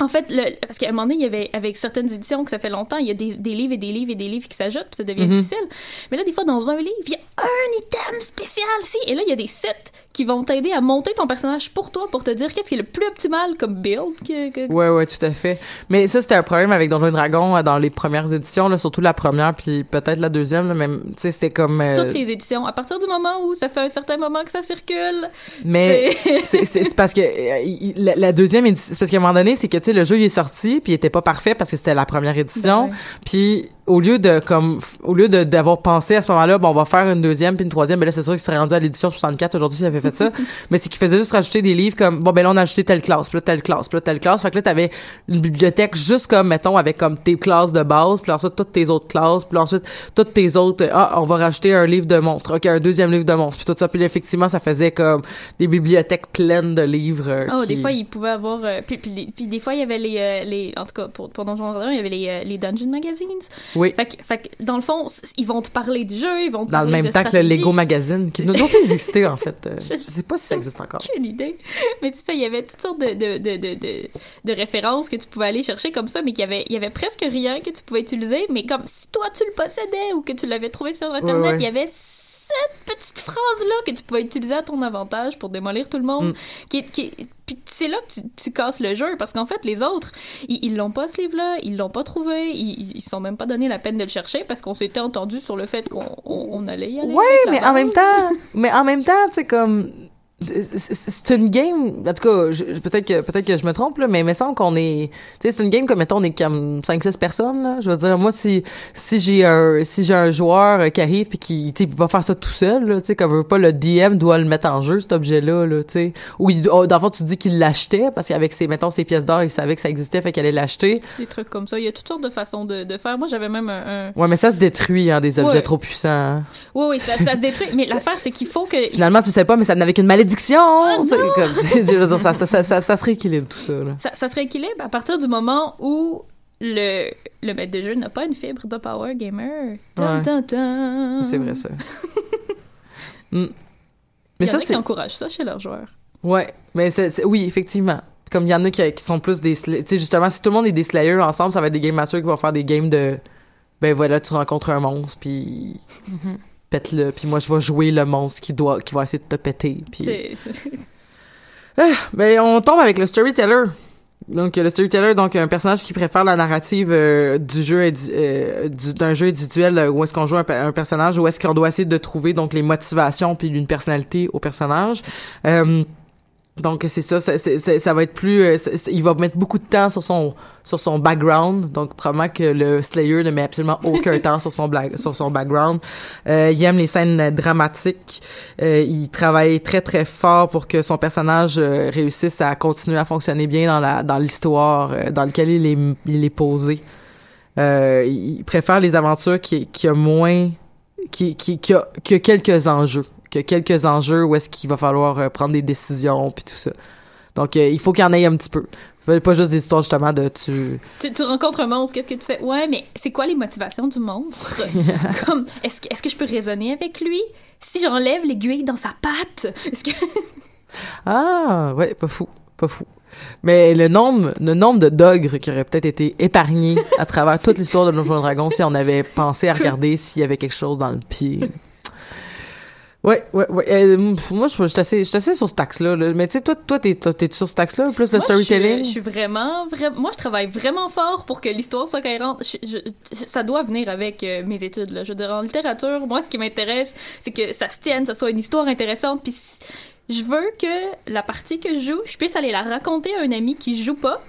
en fait, le, parce qu'à un moment donné, il y avait, avec certaines éditions que ça fait longtemps, il y a des, des livres et des livres et des livres qui s'ajoutent, puis ça devient Mhm. difficile. Mais là, des fois, dans un livre, il y a un item spécial, si. Et là, il y a des sites qui vont t'aider à monter ton personnage pour toi, pour te dire qu'est-ce qui est le plus optimal comme build. Que, que- Ouais, ouais, tout à fait. Mais ça, c'était un problème avec Donjons et Dragons euh, dans les premières éditions, là, surtout la première, puis peut-être la deuxième, là, même, tu sais, c'était comme... euh, Toutes les éditions. À partir du moment où ça fait un certain moment que ça circule, Mais c'est- parce que euh, la, la deuxième édition, c'est parce qu'à un moment donné, c'est que tu sais le jeu il est sorti puis il était pas parfait parce que c'était la première édition. Ben ouais. Puis au lieu de comme au lieu d'avoir pensé à ce moment-là, bon on va faire une deuxième puis une troisième, mais là c'est sûr qu'il serait rendu à l'édition 64 aujourd'hui s'il avait ça. mais c'est qu'il faisait juste rajouter des livres comme bon ben là on a ajouté telle classe, puis là telle classe, puis là telle classe. Fait que là t'avais une bibliothèque juste comme mettons avec comme tes classes de base, puis ensuite toutes tes autres classes, puis ensuite toutes tes autres ah on va rajouter un livre de monstres, ok un deuxième livre de monstres, puis tout ça. Puis effectivement ça faisait comme des bibliothèques pleines de livres. euh, Oh, qui- des fois, il pouvait avoir. euh, puis, puis, des fois, il y avait les. euh, les en tout cas, pour, pour Donjon il y avait les, euh, les Dungeon Magazines. Oui. Fait que, fait que, dans le fond, ils vont te parler du jeu, ils vont te dans le même de temps que le. Lego Magazine, qui doit pas exister, en fait. Euh, <laughs> Je- je sais pas si ça existe encore. Aucune idée. <laughs> Mais c'est ça, il y avait toutes sortes de, de, de, de, références que tu pouvais aller chercher comme ça, mais qu'il y avait, il y avait presque rien que tu pouvais utiliser. Mais comme si toi tu le possédais ou que tu l'avais trouvé sur Internet, il y avait cette petite phrase-là que tu pouvais utiliser à ton avantage pour démolir tout le monde. Mm. Qui, qui puis c'est là que tu, tu casses le jeu, parce qu'en fait, les autres, ils l'ont pas, ce livre-là, ils l'ont pas trouvé, ils, ils- sont même pas donné la peine de le chercher, parce qu'on s'était entendu sur le fait qu'on on, on allait y aller. Ouais, la mais en même temps, mais en même temps, tu sais comme c'est- une game en tout cas peut-être que peut-être que je me trompe là mais il me semble qu'on est tu sais c'est une game comme mettons on est comme 5 6 personnes là je veux dire moi si si j'ai un si j'ai un joueur euh, qui arrive puis qui tu sais il peut pas faire ça tout seul là tu sais comme veut pas le DM doit le mettre en jeu cet objet là là tu sais ou oh, dans le fond tu dis qu'il l'achetait parce qu'avec ses mettons ses pièces d'or il savait que ça existait fait qu'elle allait l'acheter Des trucs comme ça. Il y a toutes sortes de façons de, de faire. Moi, j'avais même un... un- ouais mais ça se détruit hein des objets Ouais. trop puissants hein. Oui, oui, ça, ça se <laughs> détruit. Mais l'affaire, c'est qu'il faut que... finalement tu sais pas mais ça n'avait qu'une malédiction Comme ça, se rééquilibre tout ça. Ça, ça se rééquilibre à partir du moment où le, le maître de jeu n'a pas une fibre de power gamer. C'est vrai, ça. <laughs> Mm. Il Mais y en ça, a qui c'est. encouragent ça chez leurs joueurs. Ouais, mais c'est, oui, effectivement. Comme il y en a qui, qui sont plus des. Tu sais, justement, si tout le monde est des Slayers ensemble, ça va être des Game Masters qui vont faire des games de. Ben voilà, tu rencontres un monstre, puis. Mm-hmm. Pète-le, puis moi, je vais jouer le monstre qui, doit, qui va essayer de te péter. Puis. C'est- <laughs> Ah, ben, on tombe avec le storyteller. Donc, le storyteller, donc un personnage qui préfère la narrative euh, du jeu euh, du- d'un jeu individuel euh, où est-ce qu'on joue un personnage, où est-ce qu'on doit essayer de trouver donc les motivations puis une personnalité au personnage. Euh, donc c'est ça, ça, c'est- ça va être plus, euh, il va mettre beaucoup de temps sur son sur son background. Donc probablement que le Slayer ne met absolument aucun <laughs> temps sur son blague, sur son background. Euh, il aime les scènes dramatiques. Euh, il travaille très très fort pour que son personnage euh, réussisse à continuer à fonctionner bien dans la dans l'histoire euh, dans lequel il est il est posé. Euh, il préfère les aventures qui qui a moins qui qui qui a, qui a quelques enjeux, qui a quelques enjeux où est-ce qu'il va falloir euh, prendre des décisions puis tout ça. Donc euh, il faut qu'il y en ait un petit peu. Pas juste des histoires justement de tu tu, tu rencontres un monstre, qu'est-ce que tu fais? Ouais, mais c'est quoi les motivations du monstre? <laughs> Comme, est-ce que, est-ce que je peux raisonner avec lui? Si j'enlève l'aiguille dans sa patte, est-ce que... <laughs> Ah, ouais, pas fou, pas fou. Mais le nombre, le nombre de d'ogres qui auraient peut-être été épargnés à travers toute l'histoire de Donjons et Dragons si on avait pensé à regarder s'il y avait quelque chose dans le pied. Ouais, ouais, ouais. Euh, moi, je suis assez, je suis assez sur ce taxe-là. là. Mais tu sais, toi, toi, t'es, t'es sur ce taxe-là, plus le Moi, storytelling? Je, suis- vraiment, vraiment. Moi, je travaille vraiment fort pour que l'histoire soit cohérente. Je- je- ça doit venir avec euh, mes études. Là. Je veux dire, en littérature, moi, ce qui m'intéresse, c'est que ça se tienne, ça soit une histoire intéressante. Puis je veux que la partie que je joue, je puisse aller la raconter à un ami qui joue pas.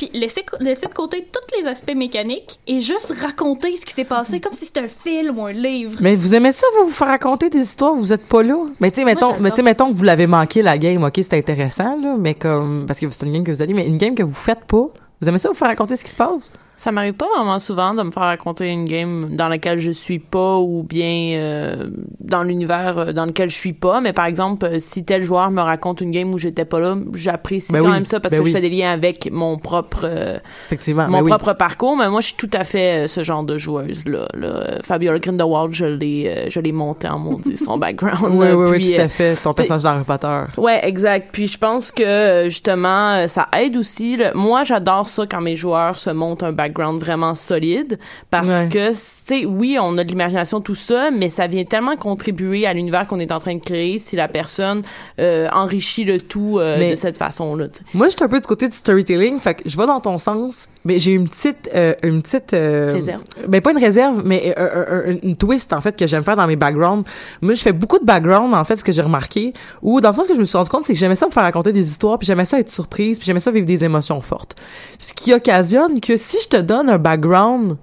Puis laisser, laisser de côté tous les aspects mécaniques et juste raconter ce qui s'est passé comme si c'était un film ou un livre. Mais vous aimez ça, vous vous faire raconter des histoires, vous êtes pas là. Mais tu sais, mettons, mais tu sais, mettons que vous l'avez manqué la game, ok, c'est intéressant, là, mais comme, parce que c'est une game que vous allez, mais une game que vous faites pas, vous aimez ça vous faire raconter ce qui se passe? Ça m'arrive pas vraiment souvent de me faire raconter une game dans laquelle je suis pas ou bien euh, dans l'univers euh, dans lequel je suis pas. Mais par exemple, euh, si tel joueur me raconte une game où j'étais pas là, j'apprécie Ben quand oui, même ça parce ben que oui. je fais des liens avec mon propre euh, Effectivement, mon ben oui. propre parcours. Mais moi, je suis tout à fait ce genre de joueuse là. là. Fabiola Grindelwald, je l'ai je l'ai monté en maudit son <laughs> background. Oui, là. oui, oui, Puis, tout euh, à fait. Ton personnage d'Harry Potter. Ouais, exact. Puis je pense que justement, ça aide aussi. Moi, j'adore ça quand mes joueurs se montent un background vraiment solide parce Ouais. que, tu sais, oui, on a de l'imagination, tout ça, mais ça vient tellement contribuer à l'univers qu'on est en train de créer si la personne euh, enrichit le tout euh, de cette façon-là. Moi, je suis un peu du côté du storytelling, fait que je vais dans ton sens, mais j'ai une petite, euh, une petite, Réserve. Ben pas une réserve, mais une twist en fait que j'aime faire dans mes backgrounds. Moi, je fais beaucoup de background en fait, ce que j'ai remarqué. Ou dans le fond, ce que je me suis rendu compte, c'est que j'aimais ça me faire raconter des histoires, puis j'aimais ça être surprise, puis j'aimais ça vivre des émotions fortes. Ce qui occasionne que si je te donne un background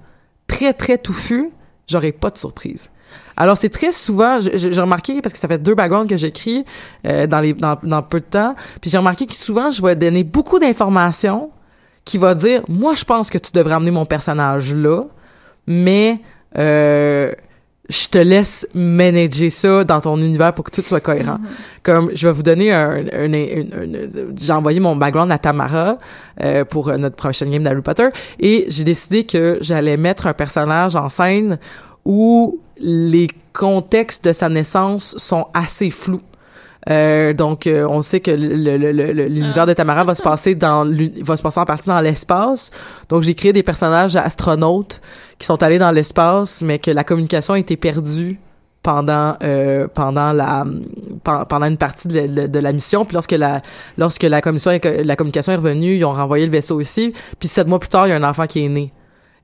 très très touffu, j'aurai pas de surprise. Alors c'est très souvent, j'ai remarqué parce que ça fait deux backgrounds que j'écris euh, dans, dans peu de temps, puis j'ai remarqué que souvent je vais donner beaucoup d'informations qui va dire moi je pense que tu devrais amener mon personnage là, mais euh, je te laisse manager ça dans ton univers pour que tout soit cohérent. Comme je vais vous donner un, un- un- un- j'ai envoyé mon background à Tamara euh, pour euh, notre prochaine game d'Harry Potter et j'ai décidé que j'allais mettre un personnage en scène où les contextes de sa naissance sont assez flous. Euh, donc, euh, on sait que le- le- le- le- l'univers de Tamara va se passer dans va se passer en partie dans l'espace. Donc, j'ai créé des personnages astronautes qui sont allés dans l'espace, mais que la communication a été perdue pendant euh, pendant la pen- pendant une partie de, de- de la mission. Puis lorsque la lorsque la commission la communication est revenue ils ont renvoyé le vaisseau ici. Puis sept mois plus tard il y a un enfant qui est né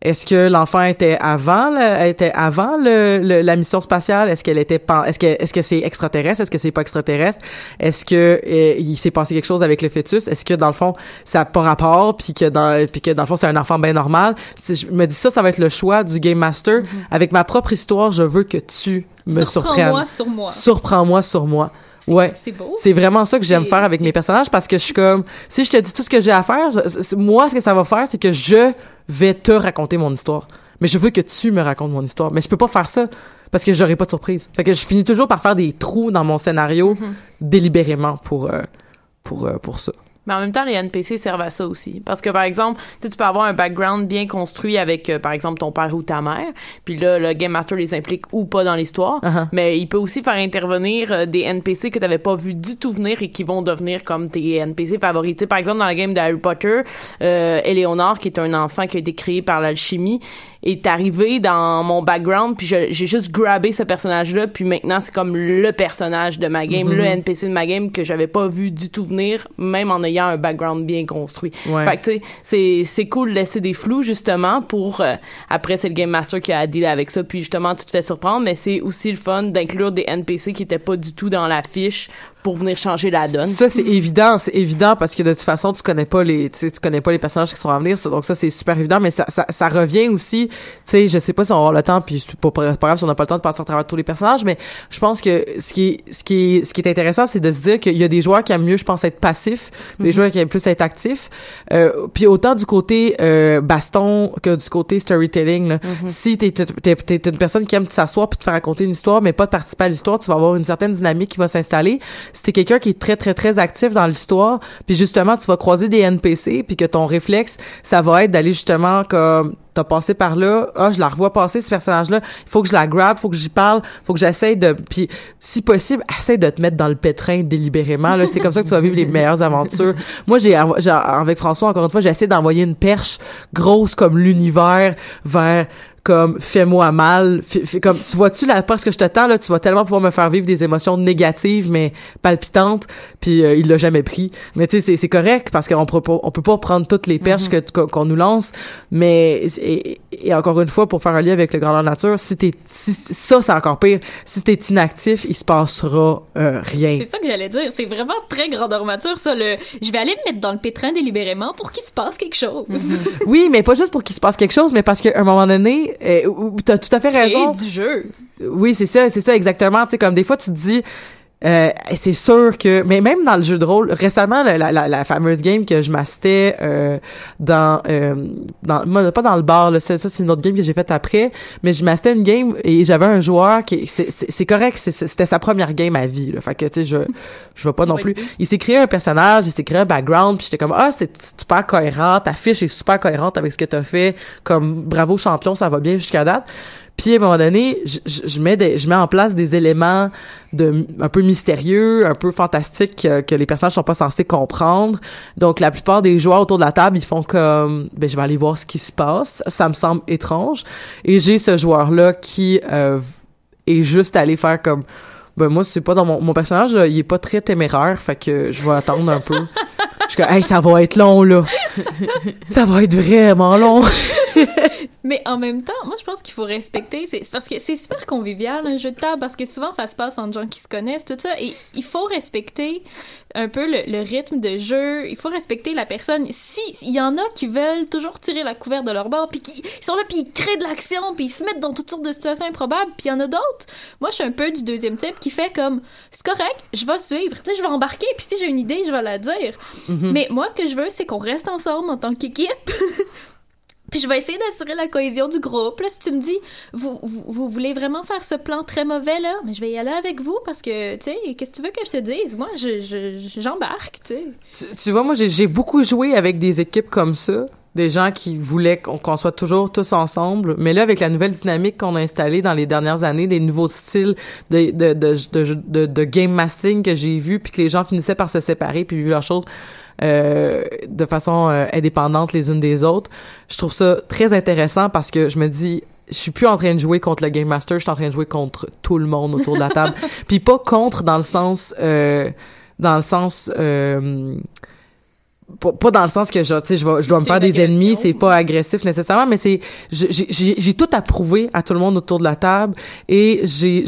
est-ce que l'enfant était avant le, était avant le, le- la mission spatiale? Est-ce qu'elle était pas Est-ce que est-ce que c'est extraterrestre? Est-ce que c'est pas extraterrestre? Est-ce que euh, il s'est passé quelque chose avec le fœtus? Est-ce que dans le fond ça a pas rapport puis que dans puis que dans le fond c'est un enfant bien normal? Si je me dis ça, ça va être le choix du game master avec ma propre histoire. Je veux que tu me surprennes. Surprends-moi sur moi. Surprends-moi sur moi. Ouais. c'est beau. C'est vraiment ça que j'aime faire avec mes personnages parce que je suis comme si je te dis tout ce que j'ai à faire, je- moi ce que ça va faire c'est que je vais te raconter mon histoire. Mais je veux que tu me racontes mon histoire, mais je peux pas faire ça parce que j'aurai pas de surprise. Fait que je finis toujours par faire des trous dans mon scénario délibérément pour euh, pour euh, pour ça. Mais en même temps, les NPC servent à ça aussi. Parce que, par exemple, tu peux avoir un background bien construit avec, euh, par exemple, ton père ou ta mère. Puis là, le Game Master les implique ou pas dans l'histoire. Uh-huh. Mais il peut aussi faire intervenir euh, des NPC que tu n'avais pas vu du tout venir et qui vont devenir comme tes NPC favoris. Tu sais, par exemple, dans la game de Harry Potter, euh, Eleonore, qui est un enfant qui a été créé par l'alchimie, est arrivé dans mon background puis j'ai juste grabé ce personnage là puis maintenant c'est comme le personnage de ma game le NPC de ma game que j'avais pas vu du tout venir même en ayant un background bien construit Ouais. fait que tu sais c'est c'est cool de laisser des flous justement pour euh, après c'est le game master qui a à dealer avec ça puis justement tu te fais surprendre mais c'est aussi le fun d'inclure des NPC qui étaient pas du tout dans la fiche pour venir changer la donne Ça c'est évident, c'est évident parce que de toute façon tu connais pas les, tu tu connais pas les personnages qui sont à venir, donc ça c'est super évident. Mais ça, ça, ça revient aussi, tu sais, je sais pas si on avoir le temps, puis c'est pas, pas grave si on n'a pas le temps de passer à travers tous les personnages, mais je pense que ce qui ce qui ce qui est intéressant, c'est de se dire qu'il y a des joueurs qui aiment mieux, je pense, être passifs, des Mhm. joueurs qui aiment plus être actifs. Euh, puis autant du côté euh, baston que du côté storytelling. Là. Mhm. Si t'es, t'es, t'es, t'es une personne qui aime s'asseoir puis te faire raconter une histoire, mais pas de participer à l'histoire, tu vas avoir une certaine dynamique qui va s'installer. Si quelqu'un qui est très très très actif dans l'histoire, puis justement tu vas croiser des NPC, puis que ton réflexe, ça va être d'aller justement comme t'as passé par là, ah je la revois passer ce personnage-là, il faut que je la grab, faut que j'y parle, faut que j'essaye de, puis si possible, essaye de te mettre dans le pétrin délibérément. Là, c'est comme ça que tu vas vivre les meilleures aventures. Moi, j'ai, avec François encore une fois, j'ai essayé d'envoyer une perche grosse comme l'univers vers comme fais-moi mal comme tu vois-tu la parce que je te tends là tu vas tellement pouvoir me faire vivre des émotions négatives mais palpitantes puis euh, il l'a jamais pris mais tu sais c'est correct parce qu'on on peut pas prendre toutes les perches que qu'on nous lance mais et, et encore une fois pour faire un lien avec le grandeur nature si t'es si, ça c'est encore pire si t'es inactif il se passera euh, rien C'est ça que j'allais dire. C'est vraiment très grandeur mature, ça. Le... Je vais aller me mettre dans le pétrin délibérément pour qu'il se passe quelque chose. <laughs> oui mais pas juste pour qu'il se passe quelque chose mais parce qu'à un moment donné euh, où- où t'as tout à fait raison du jeu. Oui, c'est ça, c'est ça exactement. Tu sais, comme des fois, tu te dis, euh, c'est sûr que, mais même dans le jeu de rôle, récemment, la, la, la, fameuse game que je mastais euh, dans, euh, dans, moi, pas dans le bar, là, ça, ça, c'est une autre game que j'ai faite après, mais je mastais une game et j'avais un joueur qui, c'est, correct, c'était sa première game à vie, là. Fait que, tu sais, je, je vais pas non plus. Il s'est créé un personnage, il s'est créé un background, puis j'étais comme, ah, c'est super cohérent, ta fiche est super cohérente avec ce que t'as fait, comme, bravo champion, ça va bien jusqu'à date. Puis à un moment donné, je, mets des, je mets en place des éléments de un peu mystérieux, un peu fantastiques que, les personnages sont pas censés comprendre. Donc la plupart des joueurs autour de la table, ils font comme ben je vais aller voir ce qui se passe. Ça me semble étrange. Et j'ai ce joueur là qui euh, est juste allé faire comme ben moi c'est pas dans mon mon personnage, il est pas très téméraire, fait que je vais attendre un peu. Je suis comme hey ça va être long là. <laughs> ça va être vraiment long. <laughs> Mais en même temps, moi, je pense qu'il faut respecter. C'est parce que c'est super convivial, un jeu de table, parce que souvent, ça se passe entre gens qui se connaissent, tout ça. Et il faut respecter un peu le, le rythme de jeu. Il faut respecter la personne. Si il y en a qui veulent toujours tirer la couverte de leur bord, puis qui ils sont là, puis ils créent de l'action, puis ils se mettent dans toutes sortes de situations improbables, puis il y en a d'autres. Moi, je suis un peu du deuxième type qui fait comme c'est correct, je vais suivre, tu sais, je vais embarquer, puis si j'ai une idée, je vais la dire. Mhm. Mais moi, ce que je veux, c'est qu'on reste ensemble en tant qu'équipe. <laughs> Puis je vais essayer d'assurer la cohésion du groupe. Là, si tu me dis, vous, vous, voulez vraiment faire ce plan très mauvais, là, mais je vais y aller avec vous parce que, tu sais, qu'est-ce que tu veux que je te dise? Moi, je, je, j'embarque, tu sais. Tu, vois, moi, j'ai- beaucoup joué avec des équipes comme ça. Des gens qui voulaient qu'on soit toujours tous ensemble. Mais là, avec la nouvelle dynamique qu'on a installée dans les dernières années, les nouveaux styles de, de, de, game mastering que j'ai vu, puis que les gens finissaient par se séparer, puis vivre leurs choses euh, de façon euh, indépendante les unes des autres, je trouve ça très intéressant parce que je me dis, je suis plus en train de jouer contre le game master, je suis en train de jouer contre tout le monde autour de la table. <laughs> Puis pas contre dans le sens euh, dans le sens euh, pas, pas dans le sens que je, tu sais, je, vais- je dois me faire des ennemis, c'est pas agressif nécessairement, mais c'est j'ai tout approuvé à tout le monde autour de la table et j'ai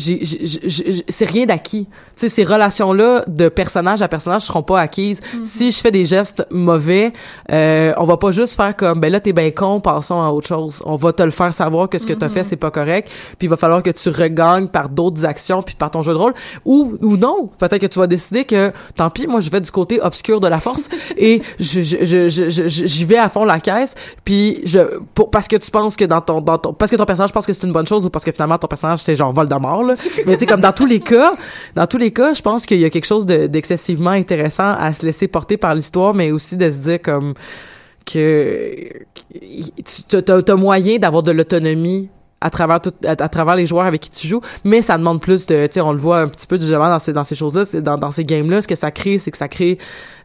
c'est rien d'acquis. Tu sais, ces relations là de personnage à personnage seront pas acquises. Si je fais des gestes mauvais, euh, on va pas juste faire comme ben là t'es bien con, passons à autre chose. On va te le faire savoir que ce que t'as fait c'est pas correct, puis il va falloir que tu regagnes par d'autres actions puis par ton jeu de rôle ou ou non. Peut-être que tu vas décider que tant pis, moi je vais du côté obscur de la force <laughs> et je je je je- j'y vais à fond la caisse puis je pour, parce que tu penses que dans ton dans ton parce que ton personnage pense que c'est une bonne chose ou parce que finalement ton personnage c'est genre Voldemort là. <laughs> Mais tu sais comme dans tous les cas, dans tous les cas, je pense qu'il y a quelque chose de- d'excessivement intéressant à se laisser porter par l'histoire mais aussi de se dire comme que tu t'as, t'as moyen d'avoir de l'autonomie à travers tout, à, à travers les joueurs avec qui tu joues, mais ça demande plus de, tu sais, on le voit un petit peu justement dans ces dans ces choses-là, dans dans ces games-là, ce que ça crée, c'est que ça crée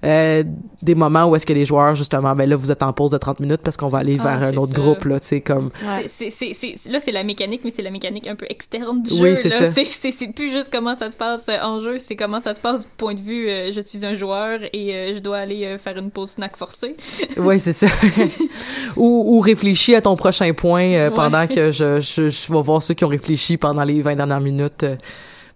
euh, des moments où est-ce que les joueurs justement, ben là vous êtes en pause de 30 minutes parce qu'on va aller Ah, vers un autre ça. groupe là, tu sais comme C'est- c'est- c'est- c'est- là, c'est la mécanique, mais c'est la mécanique un peu externe du Oui, jeu. c'est là. ça. C'est- C'est c'est plus juste comment ça se passe euh, en jeu, c'est comment ça se passe du point de vue euh, je suis un joueur et euh, je dois aller euh, faire une pause snack forcée. <laughs> Ouais, c'est ça. <laughs> ou, ou réfléchis à ton prochain point euh, Ouais. pendant que je, je, je vais voir ceux qui ont réfléchi pendant les 20 dernières minutes.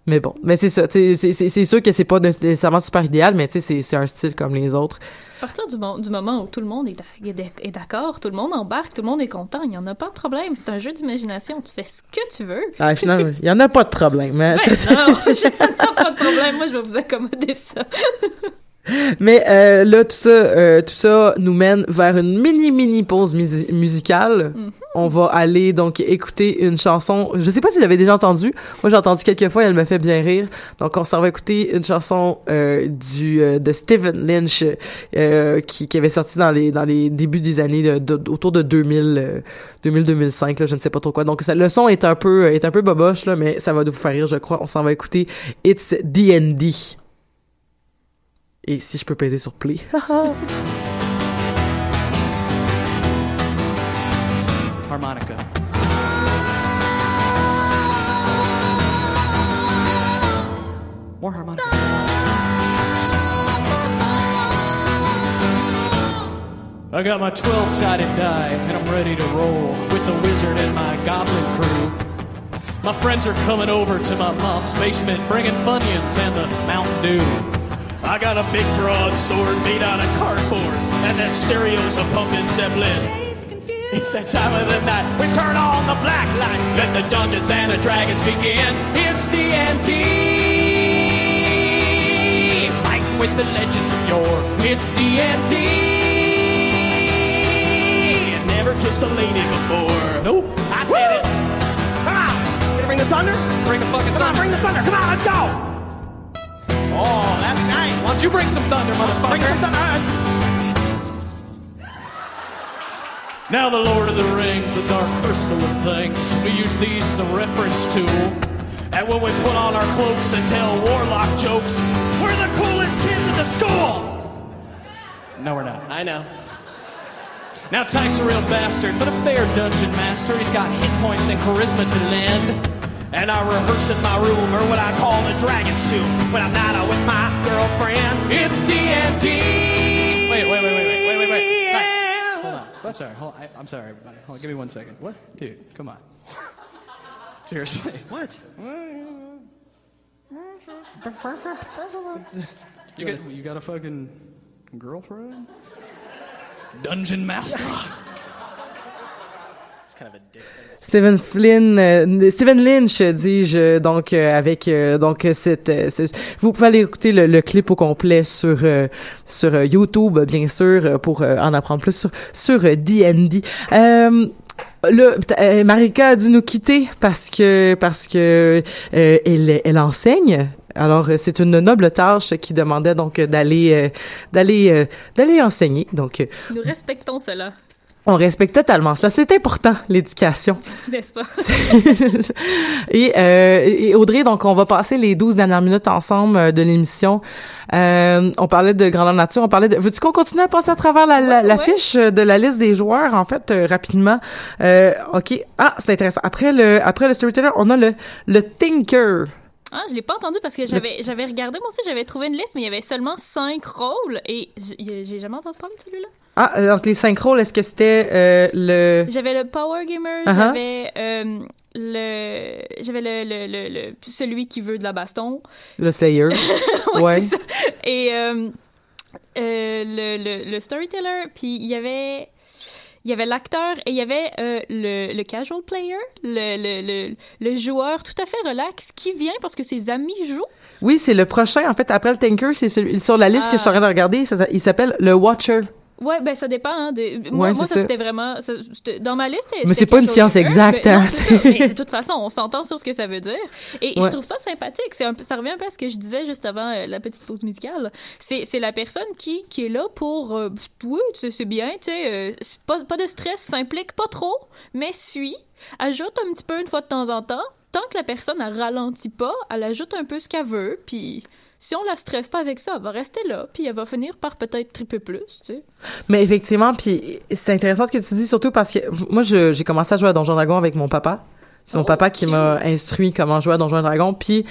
Mais bon, mais c'est ça. C'est c'est- c'est sûr que c'est pas nécessairement super idéal, mais c'est c'est un style comme les autres. À partir du, mo- du moment où tout le monde est d'a- est d'ac- est d'accord, tout le monde embarque, tout le monde est content, il n'y en a pas de problème. C'est un jeu d'imagination. Tu fais ce que tu veux. Ah, finalement, il y en a pas de problème. hein. Ben C'est ça. non, <laughs> pas de problème. Moi, je vais vous accommoder ça. <laughs> Mais euh, là, tout ça, euh, tout ça nous mène vers une mini mini pause musi- musicale. Mhm. On va aller donc écouter une chanson. Je sais pas si l'avez déjà entendue. Moi, j'ai entendu quelques fois. et Elle me fait bien rire. Donc, on s'en va écouter une chanson euh, du euh, de Steven Lynch euh, qui, avait sorti dans les dans les débuts des années de, de- autour de 2000 euh, 2000-2005 là, je ne sais pas trop quoi. Donc, le son est un peu est un peu boboche là, mais ça va vous faire rire, je crois. On s'en va écouter It's D&D. Et si je peux peser sur play. <laughs> harmonica. More harmonica. I got my 12 sided die and I'm ready to roll with the wizard and my goblin crew. My friends are coming over to my mom's basement bringing Funyuns and the Mountain Dew. I got a big broadsword made out of cardboard and that stereo's a pumping Zeppelin. It's that time of the night. We turn on the black light. Let the Dungeons and the Dragons begin. It's D&D. Fighting with the legends of yore. It's D&D. Never kissed a lady before. Nope. I did it. Come on. Gonna bring the thunder? Bring the fucking thunder. Come on, bring the thunder. Come on, let's go. Oh, that's nice. Why don't you bring some thunder, motherfucker? Bring some thunder. Now the Lord of the Rings, the dark crystal of things. We use these as a reference tool. And when we put on our cloaks and tell warlock jokes, we're the coolest kids at the school. No, we're not. I know. Now Tank's a real bastard, but a fair dungeon master. He's got hit points and charisma to lend. And I rehearse in my room, or what I call the dragon's tomb, when I'm not out with my girlfriend. It's D&D. Sorry. Hold. I, I'm sorry, everybody. Hold. Give me one second. What? Dude, come on. <laughs> Seriously. What? <laughs> You got, you got a fucking girlfriend? Dungeon Master. <laughs> Stephen Flynn, euh, Stephen Lynch, dis-je, donc euh, avec euh, donc cette, euh, c'est- vous pouvez aller écouter le, le clip au complet sur sur YouTube, bien sûr, pour euh, en apprendre plus sur sur D&D. Là, euh, Marika a dû nous quitter parce que parce que euh, elle elle enseigne. Alors c'est une noble tâche qui demandait donc d'aller euh, d'aller euh, d'aller enseigner. Donc Nous respectons cela. On respecte totalement cela. C'est important, l'éducation. <laughs> N'est-ce pas? <laughs> et, euh, et Audrey, donc on va passer les 12 dernières minutes ensemble euh, de l'émission. Euh, on parlait de grandeur nature, on parlait de... Veux-tu qu'on continue à passer à travers la, la, la fiche de la liste des joueurs, en fait, euh, rapidement? Euh, OK. Ah, c'est intéressant. Après le, après le storyteller, on a le, le thinker. Ah, je l'ai pas entendu parce que j'avais j'avais regardé moi aussi, j'avais trouvé une liste, mais il y avait seulement cinq rôles et j'ai jamais entendu parler de celui-là. Ah, euh, donc les cinq rôles, est-ce que c'était euh, le... J'avais le Power Gamer, Uh-huh. j'avais euh, le j'avais le, le, le, le- celui qui veut de la baston. Le Slayer. Ouais, <laughs> ouais. c'est ça. Et euh, le, le, le storyteller, puis il y avait il y avait l'acteur et il y avait euh, le, le casual player, le, le, le, le joueur tout à fait relax qui vient parce que ses amis jouent. Oui, c'est le prochain. En fait, après le Tinker, c'est celui- sur la liste que je suis en train de regarder. ça- ça- il s'appelle le Watcher. Ouais, ben ça dépend. Hein, de, moi, Ouais, moi ça, c'était vraiment... ça- dans ma liste, Mais c'est pas une science exacte, hein. <laughs> de toute façon, on s'entend sur ce que ça veut dire. Et Ouais. je trouve ça sympathique. C'est un peu, ça revient un peu à ce que je disais juste avant euh, la petite pause musicale. C'est, c'est la personne qui, qui est là pour... Euh, oui, c'est bien, tu sais, euh, pas, pas de stress, s'implique pas trop, mais suit, ajoute un petit peu une fois de temps en temps. Tant que la personne, elle ralentit pas, elle ajoute un peu ce qu'elle veut, puis... Si on la stresse pas avec ça, elle va rester là, puis elle va finir par peut-être triper plus, tu sais. Mais effectivement, puis c'est intéressant ce que tu dis, surtout parce que moi, j'ai commencé à jouer à Donjon Dragon avec mon papa. C'est mon papa qui m'a instruit comment jouer à Donjon Dragon. Puis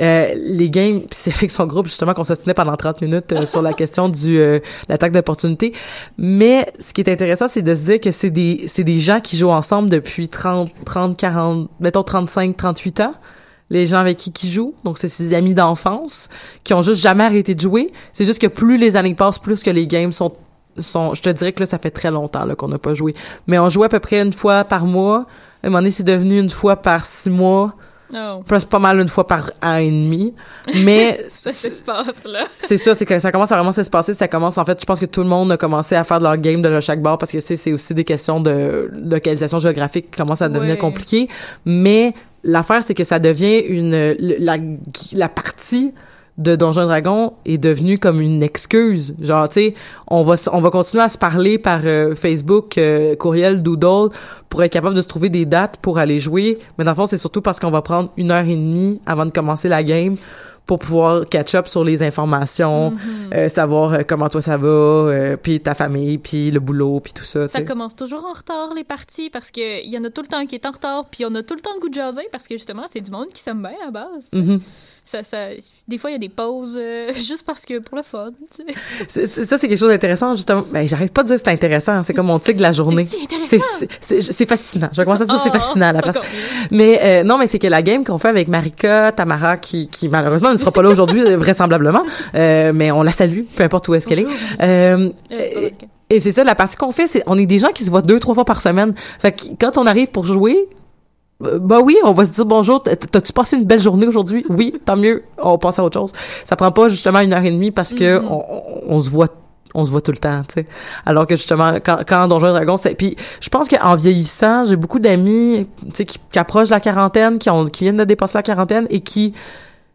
euh, les games, <laughs> puis c'était avec son groupe justement qu'on s'ostinait pendant 30 minutes euh, sur la <laughs> question du euh, l'attaque d'opportunité. Mais ce qui est intéressant, c'est de se dire que c'est des c'est des gens qui jouent ensemble depuis 30 30 40 mettons 35 38 ans les gens avec qui qui jouent. Donc, c'est ses amis d'enfance qui ont juste jamais arrêté de jouer. C'est juste que plus les années passent, plus que les games sont sont, je te dirais que là, ça fait très longtemps là, qu'on n'a pas joué. Mais on jouait à peu près une fois par mois. À un moment donné, c'est devenu une fois par six mois. Oh. Presque pas mal une fois par an et demi. Mais <laughs> ça s'espace, là. c'est ça, c'est que ça commence à vraiment s'espacer. Ça commence, en fait, je pense que tout le monde a commencé à faire de leur game de chaque bar parce que c'est c'est aussi des questions de localisation géographique qui commencent à devenir Ouais. compliquées. Mais l'affaire, c'est que ça devient une la, la partie de Donjons et Dragons est devenue comme une excuse. Genre, tu sais, on va, on va continuer à se parler par euh, Facebook, euh, courriel, Doodle, pour être capable de se trouver des dates pour aller jouer. Mais dans le fond, c'est surtout parce qu'on va prendre une heure et demie avant de commencer la game pour pouvoir catch up sur les informations, Mhm. euh, savoir euh, comment toi ça va, euh, puis ta famille, puis le boulot, puis tout ça. Ça commence toujours en retard, les parties, parce qu'il y en a tout le temps qui est en retard, puis on a tout le temps le goût de jaser, parce que justement, c'est du monde qui s'aime bien à la base. Mhm. Ça, ça, des fois, il y a des pauses euh, <laughs> juste parce que pour le fun. tu sais. C'est- c'est- Ça, c'est quelque chose d'intéressant, justement. Ben, j'arrête pas de dire que c'est intéressant. C'est comme mon tic de la journée. C'est. C'est- c'est- c'est c'est fascinant. Je vais commencer à dire c'est Oh, fascinant à la place. Mais euh, non, mais c'est que la game qu'on fait avec Marika, Tamara, qui, qui malheureusement ne sera pas là aujourd'hui, <laughs> vraisemblablement, euh, mais on la salue, peu importe où est-ce qu'elle est. Euh, et c'est ça, la partie qu'on fait, c'est on est des gens qui se voient deux, trois fois par semaine. Fait que quand on arrive pour jouer, bah oui, on va se dire bonjour. T'as-tu passé une belle journée aujourd'hui? Oui, tant mieux. On passe à autre chose. Ça prend pas justement une heure et demie parce que Mhm. on, on- on se voit on se voit tout le temps, tu sais. Alors que justement, quand, quand Donjons et Dragons, c'est... Puis je pense qu'en vieillissant, j'ai beaucoup d'amis, tu sais, qui, qui approchent de la quarantaine, qui, ont, qui viennent de dépasser la quarantaine et qui...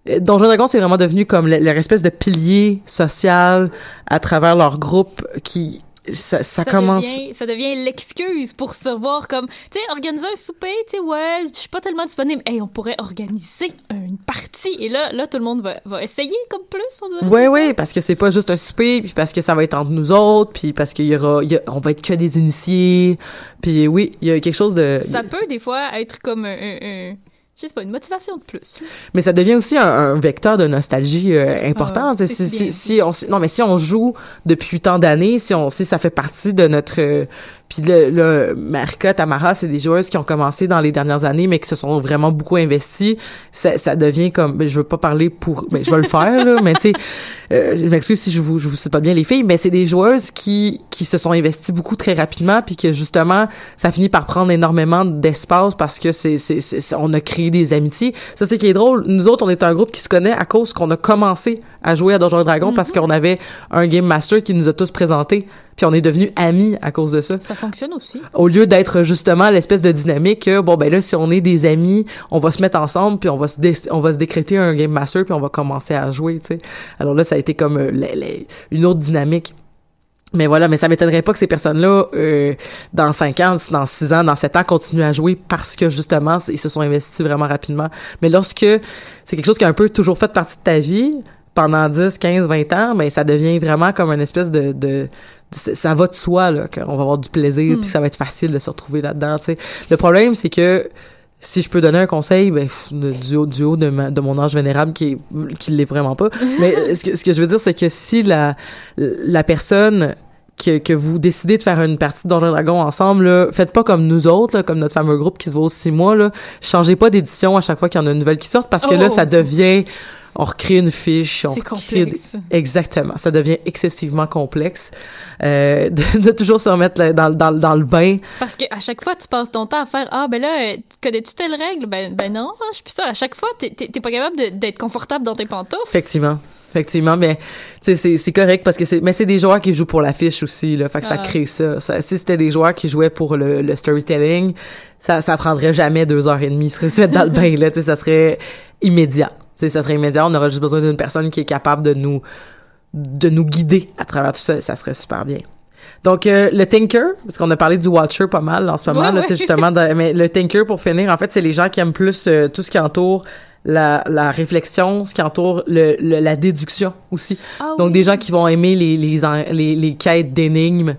euh, Donjons et Dragons, c'est vraiment devenu comme le- leur espèce de pilier social à travers leur groupe qui... Ça, ça, commence... Devient, ça devient l'excuse pour se voir comme, tu sais, organiser un souper, tu sais, ouais, je suis pas tellement disponible. Hey, on pourrait organiser une partie. Et là, là, tout le monde va, va essayer comme plus. On. Ouais, ouais, parce que c'est pas juste un souper, puis parce que ça va être entre nous autres, puis parce qu'il y aura, y a- on va être que des initiés, puis oui, il y a quelque chose de, Ça peut, des fois, être comme un, un- un- je sais pas, une motivation de plus. mais ça devient aussi un, un vecteur de nostalgie euh, important. Ah, c'est si, si, si on, non, mais si on joue depuis tant d'années, si on, si ça fait partie de notre, euh, puis le, le Tamara, c'est des joueuses qui ont commencé dans les dernières années, mais qui se sont vraiment beaucoup investies. Ça, ça devient comme, ben, je veux pas parler pour, mais je vais le faire là, mais tu sais, euh, je m'excuse si je vous, je vous sais pas bien les filles, mais c'est des joueuses qui, qui se sont investies beaucoup très rapidement, puis que justement, ça finit par prendre énormément d'espace parce que c'est, c'est, on a créé des amitiés. Ça, c'est qui est drôle. Nous autres, on est un groupe qui se connaît à cause qu'on a commencé à jouer à Donjons et Dragons parce qu'on avait un game master qui nous a tous présenté, puis on est devenus amis à cause de ça Ça fonctionne aussi. au lieu d'être justement l'espèce de dynamique que, bon ben là si on est des amis on va se mettre ensemble puis on va se on va se décréter un game master puis on va commencer à jouer tu sais alors là ça a été comme euh, une autre dynamique Mais voilà, mais ça m'étonnerait pas que ces personnes-là, euh, dans 5 ans, dans 6 ans, dans 7 ans, continuent à jouer parce que justement, ils se sont investis vraiment rapidement. Mais lorsque c'est quelque chose qui a un peu toujours fait partie de ta vie, pendant 10, 15, 20 ans, ben ça devient vraiment comme une espèce de, de ça va de soi là qu'on va avoir du plaisir Hmm. puis ça va être facile de se retrouver là-dedans, tu sais. Le problème c'est que si je peux donner un conseil, ben, du haut, du haut de, ma- de mon âge vénérable qui est, qui l'est vraiment pas. <laughs> Mais ce que, ce que je veux dire, c'est que si la, la personne que, que vous décidez de faire une partie de Donjons et Dragons ensemble, là, faites pas comme nous autres, là, comme notre fameux groupe qui se voit aux six mois, là. Changez pas d'édition à chaque fois qu'il y en a une nouvelle qui sort parce que là, Oh. ça devient, on recrée une fiche, on C'est recrée des-. Exactement. Ça devient excessivement complexe. Euh, <laughs> de, de toujours se remettre dans, dans, dans le bain. Parce que à chaque fois, tu passes ton temps à faire Ah, ben là, euh, connais-tu telle règle? Ben, ben non, ah, je suis plus ça. À chaque fois, t'es pas capable d'être confortable dans tes pantoufles. Effectivement. Effectivement, mais c'est c'est correct parce que c'est mais c'est des joueurs qui jouent pour l'affiche aussi là, fait que ça Ah. crée ça. ça. Si c'était des joueurs qui jouaient pour le, le storytelling, ça ça prendrait jamais deux heures et demie. Ils <laughs> seraient se mettre dans le bain là, tu sais, ça serait immédiat. Sais, ça serait immédiat. On aurait juste besoin d'une personne qui est capable de nous de nous guider à travers tout ça. Ça serait super bien. Donc euh, le Tinker, parce qu'on a parlé du Watcher pas mal en ce moment, Ouais, là, tu sais ouais. justement, mais le Tinker pour finir, en fait, c'est les gens qui aiment plus euh, tout ce qui entoure la, la réflexion, ce qui entoure le, le- la déduction aussi. Ah Donc oui. des gens qui vont aimer les les, les quêtes d'énigmes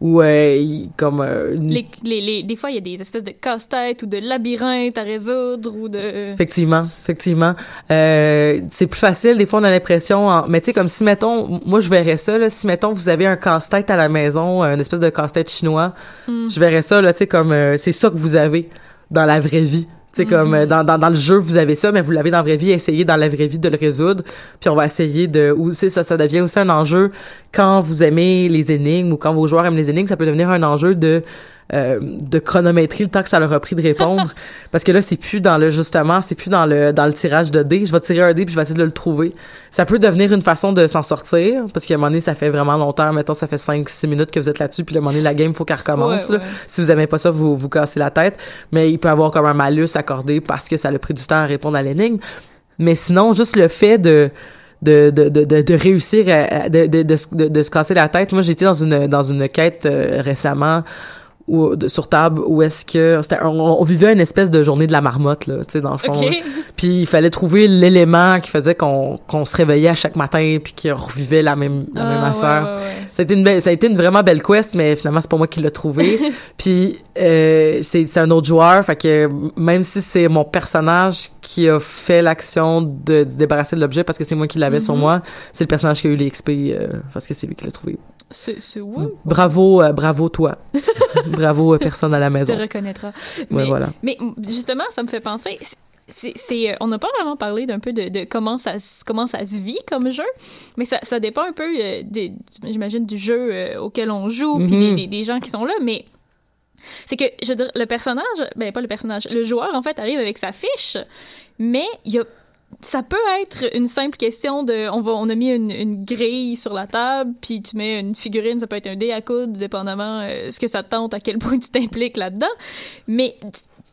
ou euh, comme euh, une- Les, les, les- des fois, il y a des espèces de casse-tête ou de labyrinthes à résoudre ou de. Effectivement, effectivement. Euh, c'est plus facile. Des fois, on a l'impression... en- Mais tu sais, comme si, mettons... Moi, je verrais ça, là. Si, mettons, vous avez un casse-tête à la maison, un espèce de casse-tête chinois, Mm. je verrais ça, là, tu sais, comme... euh, c'est ça que vous avez dans la vraie vie. Sais, comme euh, dans, dans, dans le jeu, vous avez ça, mais vous l'avez dans la vraie vie. Essayez dans la vraie vie de le résoudre. Puis on va essayer de... Ou, ça, ça devient aussi un enjeu quand vous aimez les énigmes ou quand vos joueurs aiment les énigmes. Ça peut devenir un enjeu de... euh, de chronométrer le temps que ça leur a pris de répondre <laughs> parce que là c'est plus dans le justement c'est plus dans le dans le tirage de dés je vais tirer un dé puis je vais essayer de le trouver ça peut devenir une façon de s'en sortir parce qu'à un moment donné ça fait vraiment longtemps mettons ça fait 5 6 minutes que vous êtes là-dessus puis à un moment donné la game faut qu'elle recommence Ouais, là. ouais. si vous aimez pas ça vous vous cassez la tête mais il peut avoir comme un malus accordé parce que ça a pris du temps à répondre à l'énigme mais sinon juste le fait de de, de, de, de, réussir à, de, de, de, de se casser la tête. Moi, j'étais dans une, dans une quête euh, récemment de- sur table où est-ce que on, on vivait une espèce de journée de la marmotte là, tu sais dans le fond. Ok. là. Puis il fallait trouver l'élément qui faisait qu'on qu'on se réveillait à chaque matin puis qu'on revivait la même la même Ah, affaire. ouais, ouais, ouais. Ça a été une belle- ça a été une vraiment belle quest mais finalement c'est pas moi qui l'ai trouvé. <laughs> puis euh, c'est c'est un autre joueur fait que même si c'est mon personnage qui a fait l'action de, de débarrasser de l'objet parce que c'est moi qui l'avais sur Mhm. moi, c'est le personnage qui a eu les XP euh, parce que c'est lui qui l'a trouvé. C'est ouais. Bravo euh, bravo toi. <laughs> bravo euh, personne à la Tu maison. te reconnaîtras. Ouais, Mais, voilà. mais justement, ça me fait penser. C'est, euh, on n'a pas vraiment parlé d'un peu de, de comment ça se- comment ça se vit comme jeu, mais ça, ça dépend un peu j'imagine du jeu auquel on joue puis Mhm. des, des, des gens qui sont là, mais c'est que je veux dire le personnage, ben pas le personnage, le joueur en fait arrive avec sa fiche, mais il y ça peut être une simple question de on va on a mis une, grille sur la table puis tu mets une figurine ça peut être un dé à coudre dépendamment euh, ce que ça te tente à quel <laughs> point tu t'impliques là-dedans mais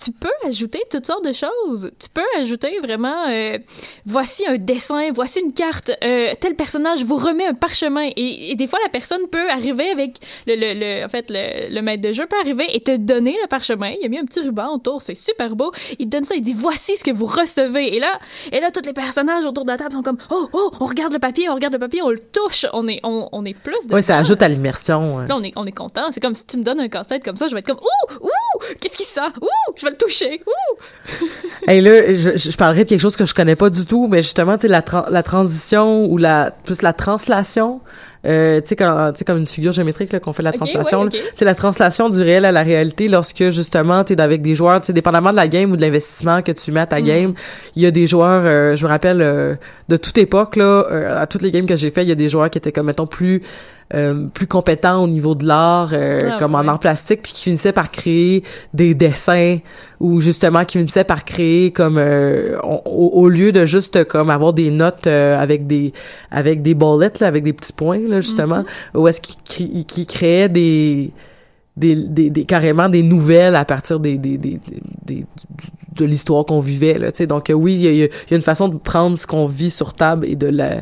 tu peux ajouter toutes sortes de choses. Tu peux ajouter vraiment, euh, voici un dessin, voici une carte, euh, tel personnage vous remet un parchemin. Et, et des fois, la personne peut arriver avec, le, le, le- en fait, le, le maître de jeu peut arriver et te donner le parchemin. Il a mis un petit ruban autour, c'est super beau. Il te donne ça, il dit, voici ce que vous recevez. Et là, et là, tous les personnages autour de la table sont comme, oh, oh, on regarde le papier, on regarde le papier, on le touche. On est, on, on est plus de Ouais, ça ajoute à l'immersion. Là, on est, on est content. C'est comme si tu me donnes un casse-tête comme ça, je vais être comme Ouh! Ouh! Qu'est-ce qui ça? Ouh! Je vais le toucher! Ouh! <laughs> Et là, je, je parlerai de quelque chose que je connais pas du tout, mais justement, tu sais, la, la transition ou la plus la translation, euh, tu sais, quand, tu sais, comme une figure géométrique, là, qu'on fait la translation, ouais, c'est la translation du réel à la réalité lorsque, justement, t'es avec des joueurs, tu sais, dépendamment de la game ou de l'investissement que tu mets à ta Mhm. game, il y a des joueurs, euh, je me rappelle, euh, de toute époque, là, euh, à toutes les games que j'ai fait, il y a des joueurs qui étaient comme, mettons, plus, euh, plus compétents au niveau de l'art, euh, Ah, comme en art plastique, puis qui finissaient par créer des dessins ou justement qui finissaient par créer comme euh, on- au, lieu de juste comme avoir des notes euh, avec des avec des bullets là, avec des petits points là justement où est-ce qu'ils cré- qu'ils créaient des des, des, des- carrément des nouvelles à partir des, des, des, des- de l'histoire qu'on vivait là tu sais. Donc euh, oui il y a, il y a une façon de prendre ce qu'on vit sur table et de la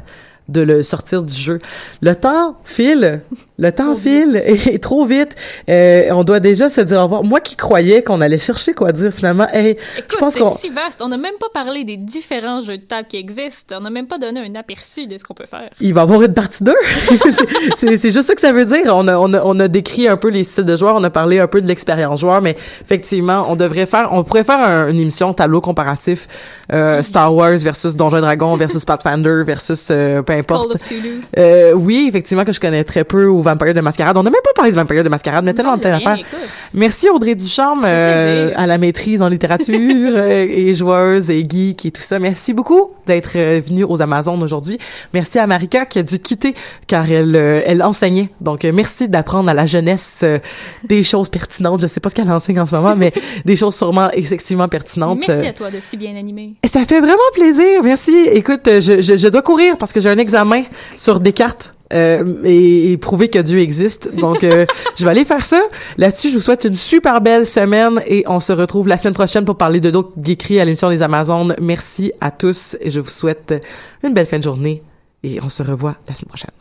de le sortir du jeu. Le temps file, le temps file et, trop vite. Euh, on doit déjà se dire au revoir. Moi qui croyais qu'on allait chercher quoi dire finalement, hey, je Écoute, pense c'est qu'on si vaste. On n'a même pas parlé des différents jeux de table qui existent. On n'a même pas donné un aperçu de ce qu'on peut faire. il va y avoir une partie 2. <laughs> C'est- juste ça que ça veut dire. On a, on, a, on a décrit un peu les styles de joueurs, on a parlé un peu de l'expérience joueur, mais effectivement, on devrait faire, on pourrait faire un- une émission tableau comparatif euh, Star Wars versus Donjons et Dragons versus Pathfinder versus euh, importe. Call of. Euh, oui, effectivement que je connais très peu ou Vampire de Mascarade. On n'a même pas parlé de Vampire de Mascarade, mais tellement de écoute. Merci Audrey Ducharme euh, à la maîtrise en littérature <laughs> euh, et joueuse et geek et tout ça. Merci beaucoup d'être euh, venue aux Amazones aujourd'hui. Merci à Marika qui a dû quitter car elle euh, elle enseignait. Donc merci d'apprendre à la jeunesse euh, des choses pertinentes. Je sais pas ce qu'elle enseigne en ce moment, mais <laughs> des choses sûrement excessivement pertinentes. Merci à toi de si bien animer. Ça fait vraiment plaisir, merci. Écoute, je, je, je dois courir parce que j'ai un examen sur Descartes euh, et, et prouver que Dieu existe. Donc, euh, <laughs> je vais aller faire ça. Là-dessus, je vous souhaite une super belle semaine et on se retrouve la semaine prochaine pour parler de d'autres geekeries à l'émission des Amazones. Merci à tous et je vous souhaite une belle fin de journée et on se revoit la semaine prochaine.